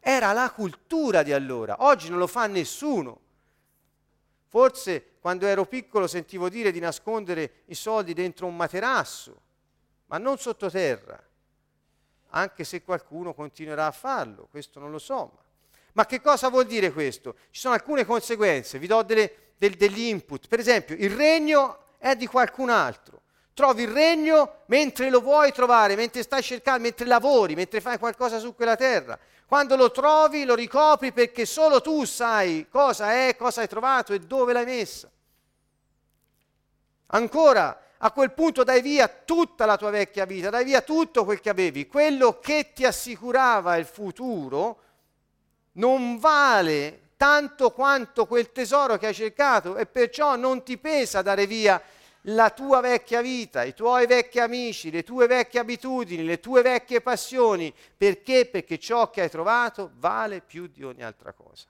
Era la cultura di allora, oggi non lo fa nessuno. Forse quando ero piccolo sentivo dire di nascondere i soldi dentro un materasso, ma non sottoterra anche se qualcuno continuerà a farlo, questo non lo so. Ma che cosa vuol dire questo? Ci sono alcune conseguenze, vi do delle, del, degli input. Per esempio, il regno è di qualcun altro. Trovi il regno mentre lo vuoi trovare, mentre stai cercando, mentre lavori, mentre fai qualcosa su quella terra. Quando lo trovi lo ricopri perché solo tu sai cosa è, cosa hai trovato e dove l'hai messa. Ancora, a quel punto dai via tutta la tua vecchia vita, dai via tutto quel che avevi, quello che ti assicurava il futuro non vale tanto quanto quel tesoro che hai cercato e perciò non ti pesa dare via la tua vecchia vita, i tuoi vecchi amici, le tue vecchie abitudini, le tue vecchie passioni. Perché? Perché ciò che hai trovato vale più di ogni altra cosa.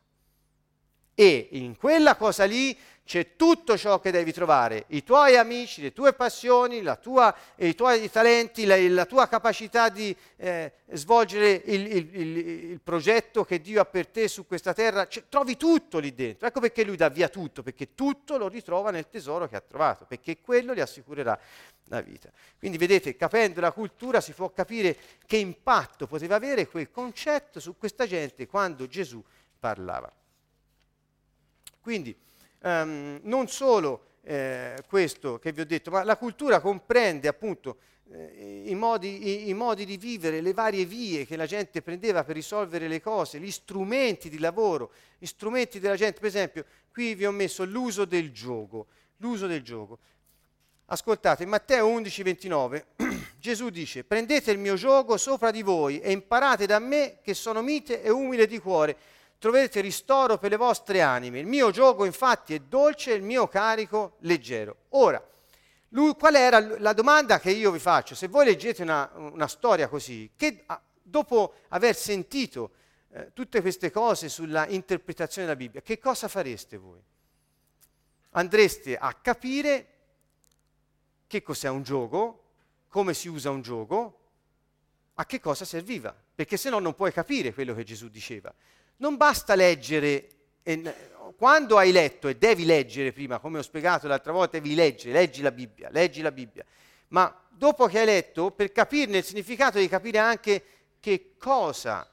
E in quella cosa lì c'è tutto ciò che devi trovare, i tuoi amici, le tue passioni, tua, i tuoi talenti, la, la tua capacità di eh, svolgere il, il, il, il, progetto che Dio ha per te su questa terra, cioè, trovi tutto lì dentro. Ecco perché lui dà via tutto, perché tutto lo ritrova nel tesoro che ha trovato, perché quello gli assicurerà la vita. Quindi vedete, capendo la cultura si può capire che impatto poteva avere quel concetto su questa gente quando Gesù parlava. Quindi um, non solo eh, questo che vi ho detto, ma la cultura comprende appunto eh, i, modi, i, i, modi, di vivere, le varie vie che la gente prendeva per risolvere le cose, gli strumenti di lavoro, gli strumenti della gente. Per esempio, qui vi ho messo l'uso del gioco. L'uso del gioco. Ascoltate, in Matteo 11, 29, Gesù dice, prendete il mio gioco sopra di voi e imparate da me che sono mite e umile di cuore troverete ristoro per le vostre anime. Il mio gioco infatti è dolce e il mio carico leggero. Ora, lui, qual era la domanda che io vi faccio? Se voi leggete una, una storia così, che ah, dopo aver sentito eh, tutte queste cose sulla interpretazione della Bibbia, che cosa fareste voi? Andreste a capire che cos'è un gioco, come si usa un gioco, a che cosa serviva perché se no non puoi capire quello che Gesù diceva. Non basta leggere, quando hai letto e devi leggere prima, come ho spiegato l'altra volta, devi leggere, leggi la Bibbia, leggi la Bibbia, ma dopo che hai letto, per capirne il significato devi capire anche che cosa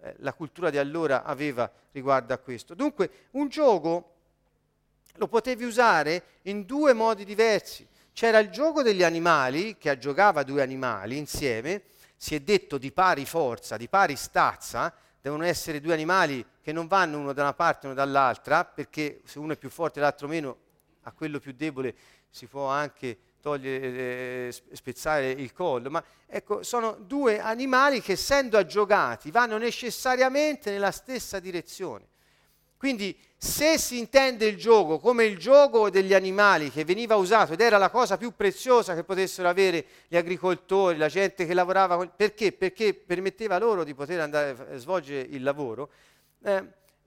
eh, la cultura di allora aveva riguardo a questo. Dunque, un gioco lo potevi usare in due modi diversi. C'era il gioco degli animali, che giocava due animali insieme, si è detto di pari forza, di pari stazza, devono essere due animali che non vanno uno da una parte e uno dall'altra, perché se uno è più forte e l'altro meno, a quello più debole si può anche togliere, eh, spezzare il collo, ma ecco, sono due animali che essendo aggiogati vanno necessariamente nella stessa direzione. Quindi se si intende il gioco come il gioco degli animali che veniva usato ed era la cosa più preziosa che potessero avere gli agricoltori, la gente che lavorava, perché? Perché permetteva loro di poter andare a svolgere il lavoro. Eh,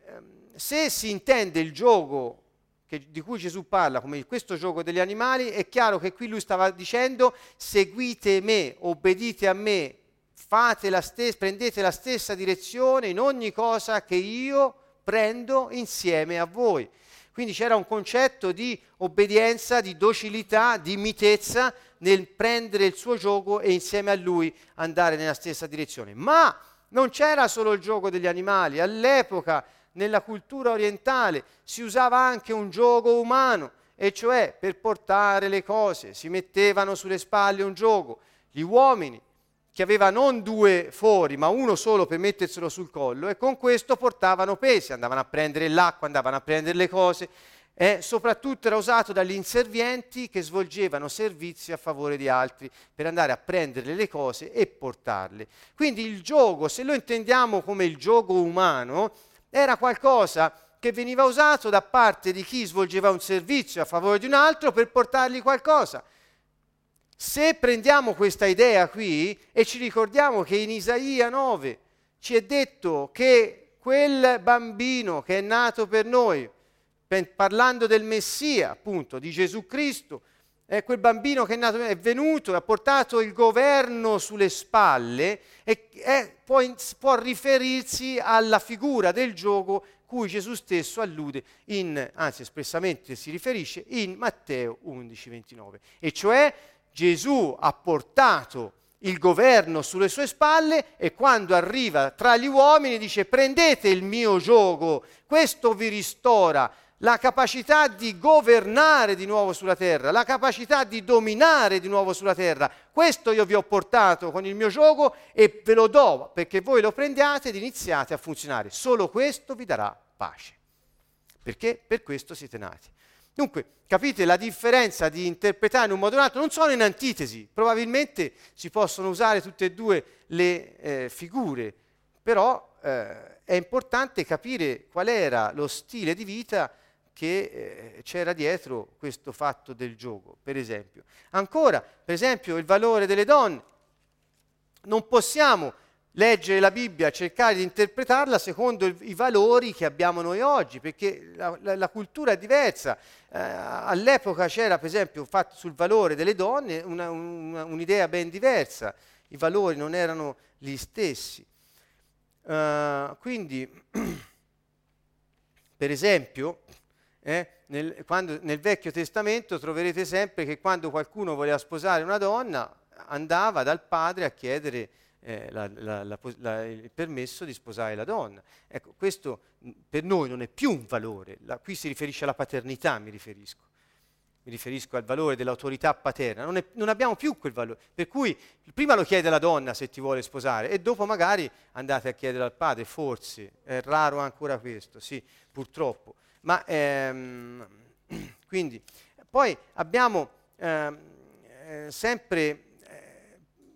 ehm, se si intende il gioco che, di cui Gesù parla come questo gioco degli animali, è chiaro che qui lui stava dicendo seguite me, obbedite a me, la stes- prendete la stessa direzione in ogni cosa che io prendo insieme a voi. Quindi c'era un concetto di obbedienza, di docilità, di mitezza nel prendere il suo gioco e insieme a lui andare nella stessa direzione. Ma non c'era solo il gioco degli animali, all'epoca nella cultura orientale si usava anche un gioco umano, e cioè per portare le cose si mettevano sulle spalle un gioco. Gli uomini che aveva non due fori, ma uno solo per metterselo sul collo, e con questo portavano pesi, andavano a prendere l'acqua, andavano a prendere le cose, e soprattutto era usato dagli inservienti che svolgevano servizi a favore di altri per andare a prendere le cose e portarle. Quindi il gioco, se lo intendiamo come il gioco umano, era qualcosa che veniva usato da parte di chi svolgeva un servizio a favore di un altro per portargli qualcosa. Se prendiamo questa idea qui e ci ricordiamo che in Isaia 9 ci è detto che quel bambino che è nato per noi, parlando del Messia, appunto, di Gesù Cristo, è quel bambino che è, nato, è venuto e ha portato il governo sulle spalle e è, può, può, riferirsi alla figura del gioco cui Gesù stesso allude, in, anzi espressamente si riferisce, in Matteo 11, 29. E cioè Gesù ha portato il governo sulle sue spalle e quando arriva tra gli uomini dice prendete il mio gioco, questo vi ristora la capacità di governare di nuovo sulla terra, la capacità di dominare di nuovo sulla terra. Questo io vi ho portato con il mio gioco e ve lo do perché voi lo prendiate ed iniziate a funzionare. Solo questo vi darà pace. Perché per questo siete nati. Dunque, capite la differenza di interpretare in un modo o in un altro? Non sono in antitesi, probabilmente si possono usare tutte e due le eh, figure, però eh, è importante capire qual era lo stile di vita che eh, c'era dietro questo fatto del gioco, per esempio. Ancora, per esempio, il valore delle donne. Non possiamo leggere la Bibbia, cercare di interpretarla secondo il, i valori che abbiamo noi oggi, perché la, la, la cultura è diversa. Eh, all'epoca c'era, per esempio, fatto sul valore delle donne una, una, un'idea ben diversa, i valori non erano gli stessi. Uh, quindi, per esempio, eh, nel, quando, nel Vecchio Testamento troverete sempre che quando qualcuno voleva sposare una donna andava dal padre a chiedere eh, la, la, la, il permesso di sposare la donna. Ecco, questo per noi non è più un valore, qui si riferisce alla paternità, mi riferisco. Mi riferisco al valore dell'autorità paterna, non, è, non abbiamo più quel valore. Per cui prima lo chiede la donna se ti vuole sposare e dopo magari andate a chiedere al padre, forse, è raro ancora questo, sì, purtroppo. Ma ehm, quindi, poi abbiamo ehm, eh, sempre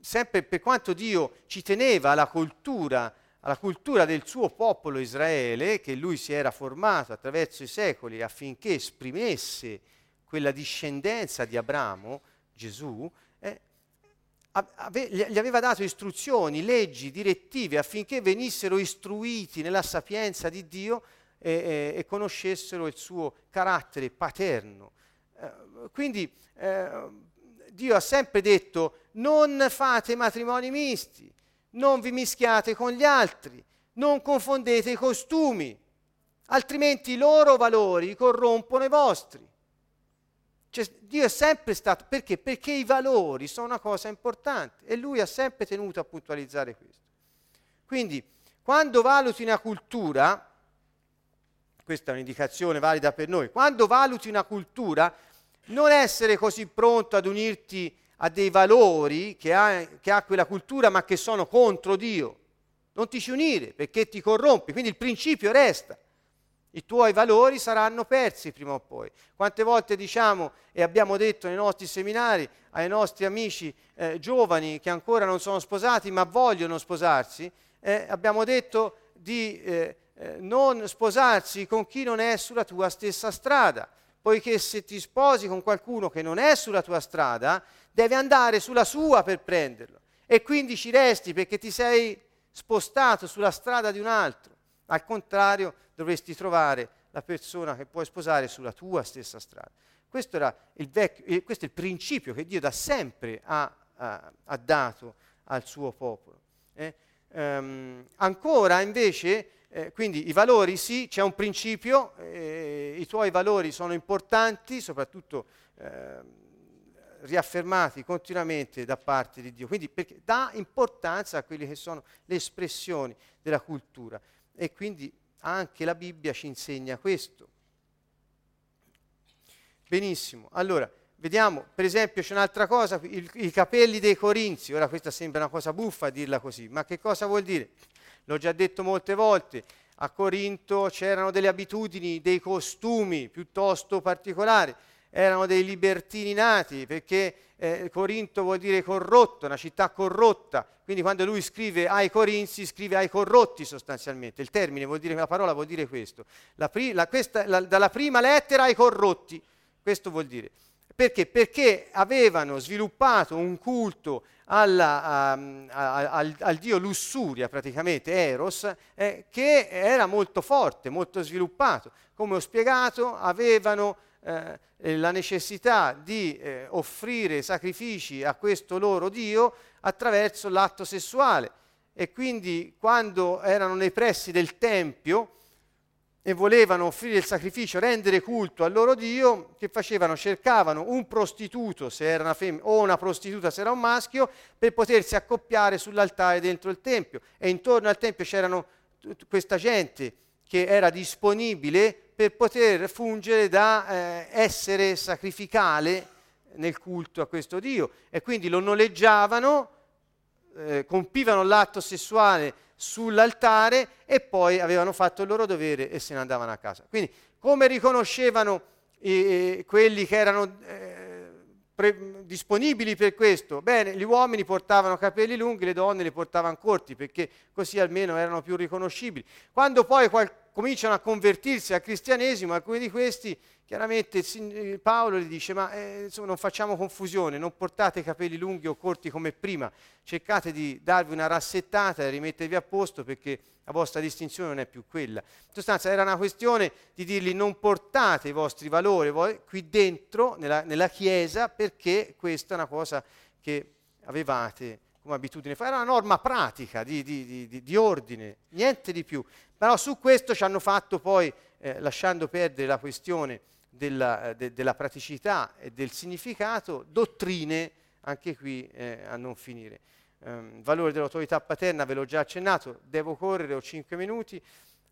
sempre per quanto Dio ci teneva alla cultura, alla cultura del suo popolo Israele, che lui si era formato attraverso i secoli affinché esprimesse quella discendenza di Abramo, Gesù, eh, ave, gli aveva dato istruzioni, leggi, direttive affinché venissero istruiti nella sapienza di Dio e, e, e conoscessero il suo carattere paterno. Eh, quindi eh, Dio ha sempre detto non fate matrimoni misti, non vi mischiate con gli altri, non confondete i costumi, altrimenti i loro valori corrompono i vostri. Cioè, Dio è sempre stato, perché? Perché i valori sono una cosa importante e lui ha sempre tenuto a puntualizzare questo. Quindi, quando valuti una cultura, questa è un'indicazione valida per noi, quando valuti una cultura, non essere così pronto ad unirti a dei valori che ha, che ha quella cultura ma che sono contro Dio. Non ti ci unire perché ti corrompi, quindi il principio resta. I tuoi valori saranno persi prima o poi. Quante volte diciamo e abbiamo detto nei nostri seminari ai nostri amici eh, giovani che ancora non sono sposati ma vogliono sposarsi, eh, abbiamo detto di eh, eh non sposarsi con chi non è sulla tua stessa strada, poiché se ti sposi con qualcuno che non è sulla tua strada, devi andare sulla sua per prenderlo e quindi ci resti perché ti sei spostato sulla strada di un altro. Al contrario, dovresti trovare la persona che puoi sposare sulla tua stessa strada. Questo, il vecchio, questo è il principio che Dio da sempre ha, ha, ha dato al suo popolo. Eh? Um, ancora invece, eh, quindi i valori sì, c'è un principio, eh, i tuoi valori sono importanti, soprattutto ehm, riaffermati continuamente da parte di Dio, quindi perché dà importanza a quelle che sono le espressioni della cultura e quindi anche la Bibbia ci insegna questo. Benissimo, allora vediamo, per esempio c'è un'altra cosa, il, i capelli dei corinzi, ora questa sembra una cosa buffa dirla così, ma che cosa vuol dire? L'ho già detto molte volte, a Corinto c'erano delle abitudini, dei costumi piuttosto particolari, erano dei libertini nati, perché eh, Corinto vuol dire corrotto, una città corrotta, quindi quando lui scrive ai Corinzi scrive ai corrotti sostanzialmente, il termine vuol dire, la parola vuol dire questo, la pri- la, questa, la, dalla prima lettera ai corrotti, questo vuol dire. Perché? Perché avevano sviluppato un culto alla, um, a, al, al, dio lussuria, praticamente Eros, eh, che era molto forte, molto sviluppato. Come ho spiegato, avevano eh, la necessità di eh, offrire sacrifici a questo loro Dio attraverso l'atto sessuale. E quindi quando erano nei pressi del Tempio e volevano offrire il sacrificio, rendere culto al loro Dio, che facevano? Cercavano un prostituto se era una femmina o una prostituta se era un maschio per potersi accoppiare sull'altare dentro il Tempio. E intorno al Tempio c'erano questa gente che era disponibile per poter fungere da eh, essere sacrificale nel culto a questo Dio e quindi lo noleggiavano, eh, compivano l'atto sessuale sull'altare e poi avevano fatto il loro dovere e se ne andavano a casa. Quindi come riconoscevano eh, quelli che erano eh, pre- disponibili per questo? Bene, gli uomini portavano capelli lunghi, le donne li portavano corti perché così almeno erano più riconoscibili. Quando poi qual- cominciano a convertirsi al cristianesimo, alcuni di questi, chiaramente Paolo gli dice, ma eh, insomma, non facciamo confusione, non portate i capelli lunghi o corti come prima, cercate di darvi una rassettata e rimettervi a posto perché la vostra distinzione non è più quella. In sostanza era una questione di dirgli non portate i vostri valori voi, qui dentro, nella, nella Chiesa, perché questa è una cosa che avevate come abitudine. Era una norma pratica di, di, di, di ordine, niente di più. Però su questo ci hanno fatto poi, eh, lasciando perdere la questione della, de, della, praticità e del significato, dottrine anche qui eh, a non finire. Um, valore dell'autorità paterna ve l'ho già accennato, devo correre, ho 5 minuti.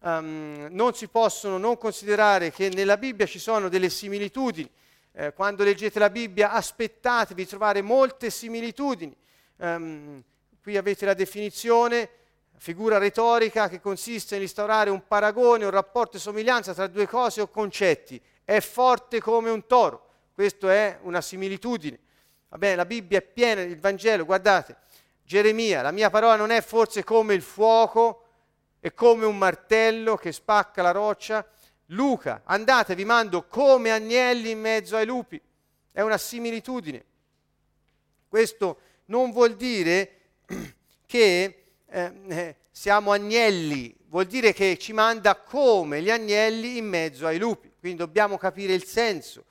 Um, non si possono non considerare che nella Bibbia ci sono delle similitudini. Eh, quando leggete la Bibbia aspettatevi di trovare molte similitudini. Um, qui avete la definizione figura retorica che consiste nell'instaurare un paragone, un rapporto di somiglianza tra due cose o concetti. È forte come un toro. Questa è una similitudine. Va bene, la Bibbia è piena, il Vangelo, guardate, Geremia, la mia parola non è forse come il fuoco e come un martello che spacca la roccia. Luca, andate, vi mando come agnelli in mezzo ai lupi. È una similitudine. Questo non vuol dire che eh, eh, siamo agnelli, vuol dire che ci manda come gli agnelli in mezzo ai lupi. Quindi dobbiamo capire il senso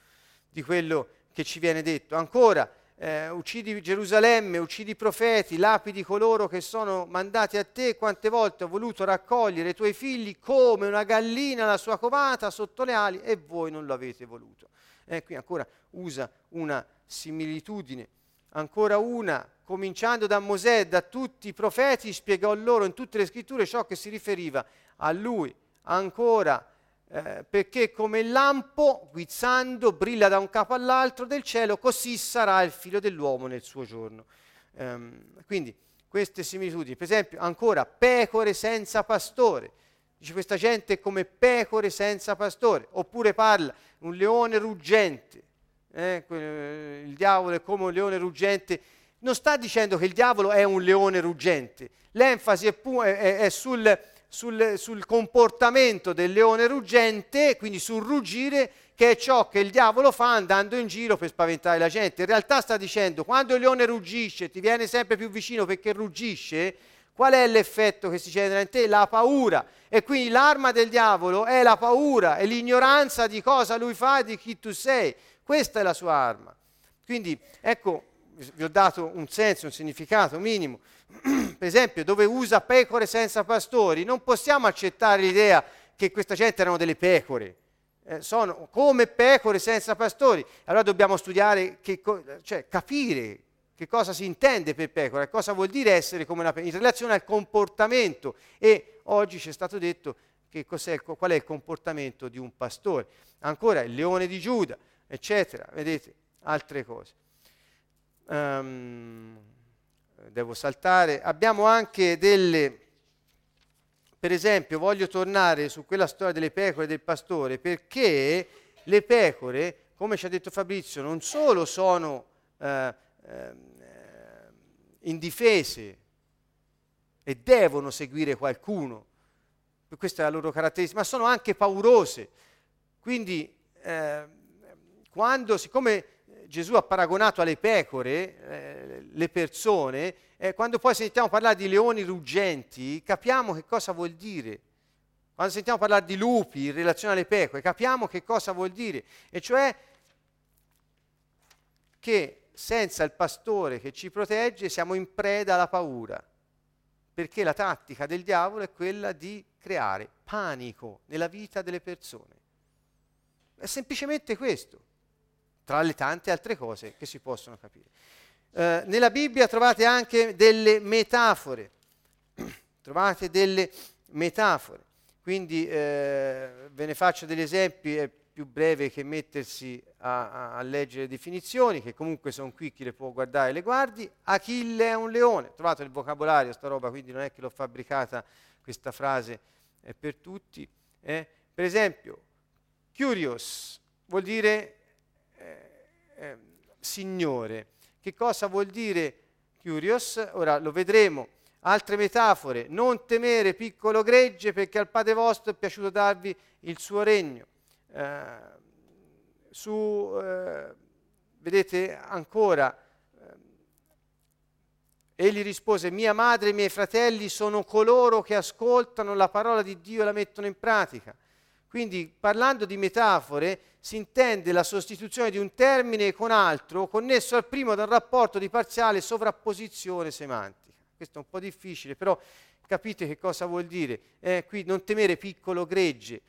di quello che ci viene detto. Ancora, eh, uccidi Gerusalemme, uccidi i profeti, lapidi coloro che sono mandati a te, quante volte ho voluto raccogliere i tuoi figli come una gallina la sua covata sotto le ali e voi non lo avete voluto. Eh, qui ancora usa una similitudine, ancora una, cominciando da Mosè, da tutti i profeti, spiegò loro in tutte le scritture ciò che si riferiva a lui. Ancora eh, perché come il lampo, guizzando, brilla da un capo all'altro del cielo, così sarà il figlio dell'uomo nel suo giorno. Um, quindi queste similitudini, per esempio, ancora pecore senza pastore. Dice questa gente è come pecore senza pastore, oppure parla un leone ruggente. Eh, il diavolo è come un leone ruggente. Non sta dicendo che il diavolo è un leone ruggente, l'enfasi è, pu- è, è sul, sul, sul comportamento del leone ruggente, quindi sul ruggire, che è ciò che il diavolo fa andando in giro per spaventare la gente. In realtà sta dicendo, quando il leone ruggisce, ti viene sempre più vicino perché ruggisce, qual è l'effetto che si genera in te? La paura. E quindi l'arma del diavolo è la paura, è l'ignoranza di cosa lui fa e di chi tu sei. Questa è la sua arma. Quindi, ecco, vi ho dato un senso, un significato minimo. per esempio, dove usa pecore senza pastori, non possiamo accettare l'idea che questa gente erano delle pecore. Eh, sono come pecore senza pastori. Allora dobbiamo studiare, co- cioè capire che cosa si intende per pecora, cosa vuol dire essere come una pecora, in relazione al comportamento. E oggi ci è stato detto qual è il comportamento di un pastore. Ancora il leone di Giuda, eccetera, vedete, altre cose. Um, devo saltare. Abbiamo anche delle, per esempio, voglio tornare su quella storia delle pecore del pastore, perché le pecore, come ci ha detto Fabrizio, non solo sono eh, eh, indifese e devono seguire qualcuno, questa è la loro caratteristica, ma sono anche paurose. Quindi, eh, quando, siccome Gesù ha paragonato alle pecore eh, le persone, eh, quando poi sentiamo parlare di leoni ruggenti, capiamo che cosa vuol dire. Quando sentiamo parlare di lupi in relazione alle pecore, capiamo che cosa vuol dire. E cioè che senza il pastore che ci protegge siamo in preda alla paura. Perché la tattica del diavolo è quella di creare panico nella vita delle persone. È semplicemente questo tra le tante altre cose che si possono capire. Eh, nella Bibbia trovate anche delle metafore, trovate delle metafore, quindi eh, ve ne faccio degli esempi, è più breve che mettersi a, a, a leggere le definizioni, che comunque sono qui, chi le può guardare le guardi. Achille è un leone, trovate il vocabolario, sta roba, quindi non è che l'ho fabbricata questa frase è per tutti. Eh? Per esempio, curious vuol dire eh, Signore. Che cosa vuol dire curious? Ora lo vedremo. Altre metafore, non temere piccolo gregge perché al Padre vostro è piaciuto darvi il suo regno. Eh, su, eh, vedete ancora, eh, egli rispose, mia madre e i miei fratelli sono coloro che ascoltano la parola di Dio e la mettono in pratica. Quindi parlando di metafore si intende la sostituzione di un termine con altro connesso al primo da un rapporto di parziale sovrapposizione semantica. Questo è un po' difficile, però capite che cosa vuol dire. Eh, qui non temere piccolo gregge.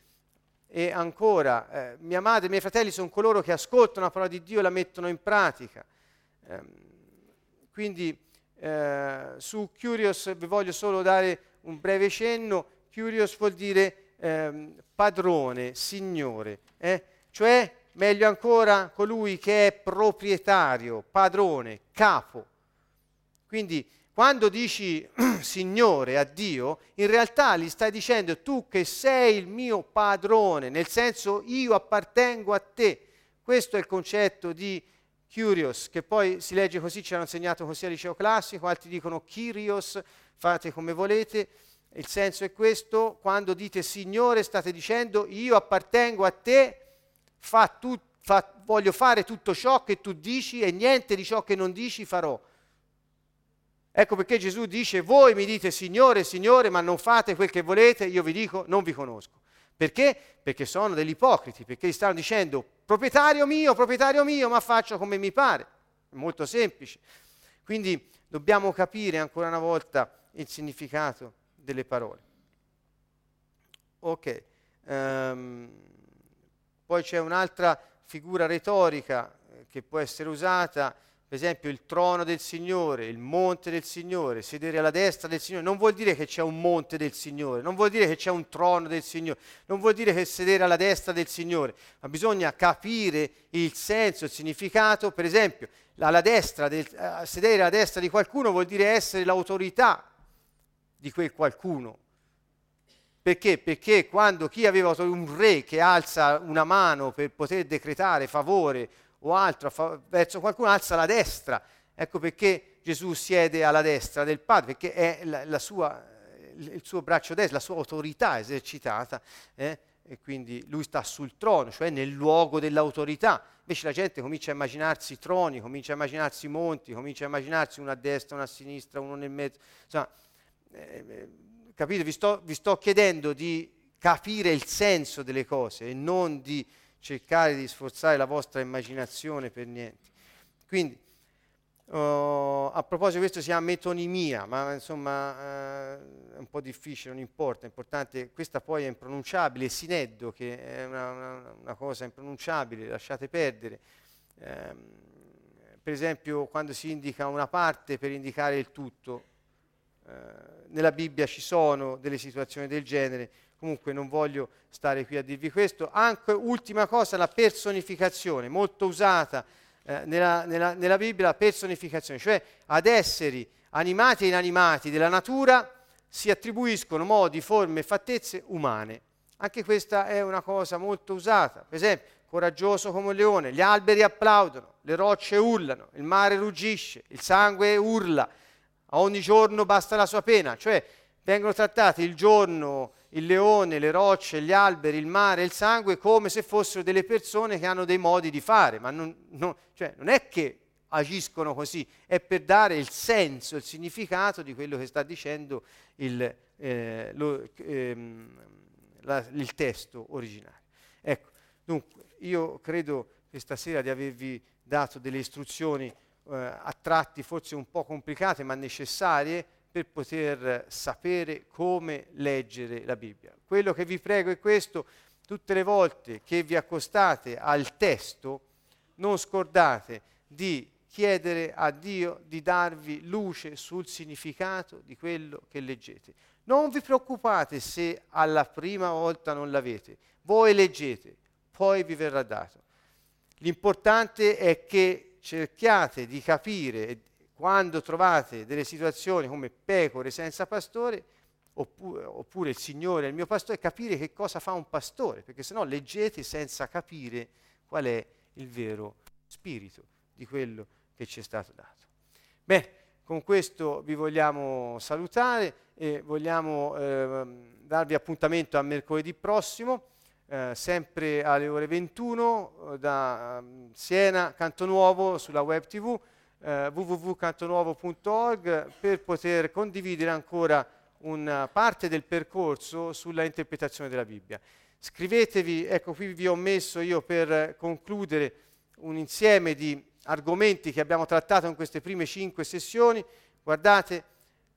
E ancora, eh, mia madre e i miei fratelli sono coloro che ascoltano la parola di Dio e la mettono in pratica. Eh, quindi su Curious vi voglio solo dare un breve cenno. Curious vuol dire ehm, padrone, signore, eh? cioè meglio ancora colui che è proprietario, padrone, capo. Quindi quando dici Signore a Dio, in realtà gli stai dicendo tu che sei il mio padrone, nel senso io appartengo a te. Questo è il concetto di Curios, che poi si legge così, ci hanno insegnato così al liceo classico, altri dicono Kyrios, fate come volete. Il senso è questo, quando dite Signore state dicendo io appartengo a te, fa tu, fa, voglio fare tutto ciò che tu dici e niente di ciò che non dici farò. Ecco perché Gesù dice voi mi dite Signore, Signore, ma non fate quel che volete, io vi dico non vi conosco. Perché? Perché sono degli ipocriti, perché gli stanno dicendo proprietario mio, proprietario mio, ma faccio come mi pare. molto semplice. Quindi dobbiamo capire ancora una volta il significato delle parole. Ok, um, poi c'è un'altra figura retorica eh, che può essere usata per esempio il trono del Signore, il monte del Signore, sedere alla destra del Signore, non vuol dire che c'è un monte del Signore, non vuol dire che c'è un trono del Signore, non vuol dire che sedere alla destra del Signore, ma bisogna capire il senso, il significato. Per esempio, alla destra del, uh, sedere alla destra di qualcuno vuol dire essere l'autorità di quel qualcuno. Perché? Perché quando chi aveva un re che alza una mano per poter decretare favore o altro fa- verso qualcuno, alza la destra. Ecco perché Gesù siede alla destra del Padre, perché è la, la sua, il suo braccio destro, la sua autorità esercitata, eh? e quindi lui sta sul trono, cioè nel luogo dell'autorità. Invece la gente comincia a immaginarsi troni, comincia a immaginarsi monti, comincia a immaginarsi uno a destra, uno a sinistra, uno nel mezzo. Insomma, eh, eh capite? Vi sto, vi sto chiedendo di capire il senso delle cose e non di cercare di sforzare la vostra immaginazione per niente. Quindi, uh, a proposito questo si chiama metonimia, ma insomma uh, è un po' difficile, non importa, è importante, questa poi è impronunciabile, sineddo, che è una, una, una cosa impronunciabile, lasciate perdere. Um, per esempio quando si indica una parte per indicare il tutto, uh, nella Bibbia ci sono delle situazioni del genere, Comunque non voglio stare qui a dirvi questo. Anche ultima cosa, la personificazione, molto usata eh, nella, nella, nella Bibbia, la personificazione, cioè ad esseri animati e inanimati della natura si attribuiscono modi, forme e fattezze umane. Anche questa è una cosa molto usata. Per esempio, coraggioso come un leone, gli alberi applaudono, le rocce urlano, il mare ruggisce, il sangue urla, a ogni giorno basta la sua pena, cioè vengono trattati il giorno il leone, le rocce, gli alberi, il mare, il sangue come se fossero delle persone che hanno dei modi di fare, ma non, non, cioè, non è che agiscono così, è per dare il senso, il significato di quello che sta dicendo il, eh, lo, ehm, la, il testo originale. Ecco, dunque, io credo questa sera di avervi dato delle istruzioni eh, a tratti forse un po' complicate ma necessarie per poter sapere come leggere la Bibbia. Quello che vi prego è questo, tutte le volte che vi accostate al testo, non scordate di chiedere a Dio di darvi luce sul significato di quello che leggete. Non vi preoccupate se alla prima volta non l'avete, voi leggete, poi vi verrà dato. L'importante è che cerchiate di capire quando trovate delle situazioni come pecore senza pastore, oppure, oppure, il Signore è il mio pastore, capire che cosa fa un pastore, perché se no leggete senza capire qual è il vero spirito di quello che ci è stato dato. Bene, con questo vi vogliamo salutare e vogliamo eh, darvi appuntamento a mercoledì prossimo, eh, sempre alle ore 21 da um, Siena, Canto Nuovo sulla web tv eh, www.cantonuovo.org per poter condividere ancora una parte del percorso sulla interpretazione della Bibbia. Scrivetevi, ecco qui vi ho messo io per concludere un insieme di argomenti che abbiamo trattato in queste prime cinque sessioni. Guardate,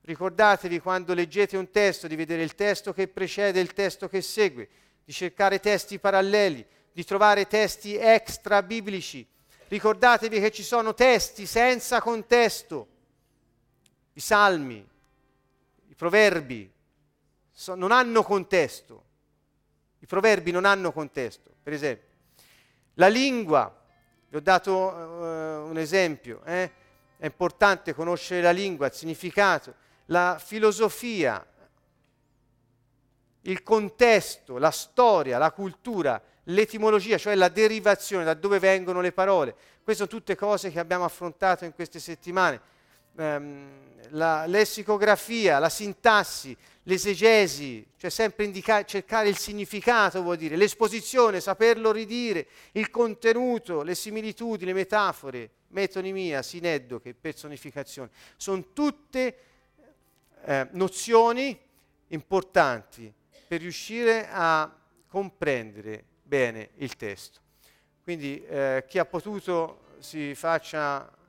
ricordatevi quando leggete un testo di vedere il testo che precede il testo che segue, di cercare testi paralleli, di trovare testi extra biblici Ricordatevi che ci sono testi senza contesto, i salmi, i proverbi so, non hanno contesto. I proverbi non hanno contesto, per esempio. La lingua, vi ho dato uh, un esempio, eh? è importante conoscere la lingua, il significato, la filosofia, il contesto, la storia, la cultura l'etimologia, cioè la derivazione, da dove vengono le parole. Queste sono tutte cose che abbiamo affrontato in queste settimane. Um, la lessicografia, la sintassi, l'esegesi, cioè sempre indica- cercare il significato vuol dire, l'esposizione, saperlo ridire, il contenuto, le similitudini, le metafore, metonimia, sineddoche, personificazione. Sono tutte eh, nozioni importanti per riuscire a comprendere bene il testo. Quindi eh, chi ha potuto si faccia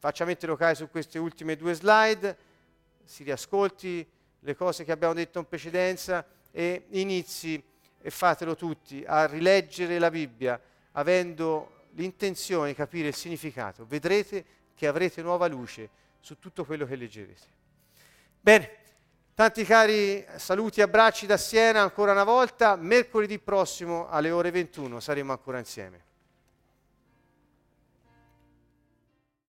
faccia mente locale su queste ultime due slide, si riascolti le cose che abbiamo detto in precedenza e inizi, e fatelo tutti, a rileggere la Bibbia avendo l'intenzione di capire il significato. Vedrete che avrete nuova luce su tutto quello che leggerete. Bene, tanti cari saluti e abbracci da Siena ancora una volta. Mercoledì prossimo alle ore 21 saremo ancora insieme.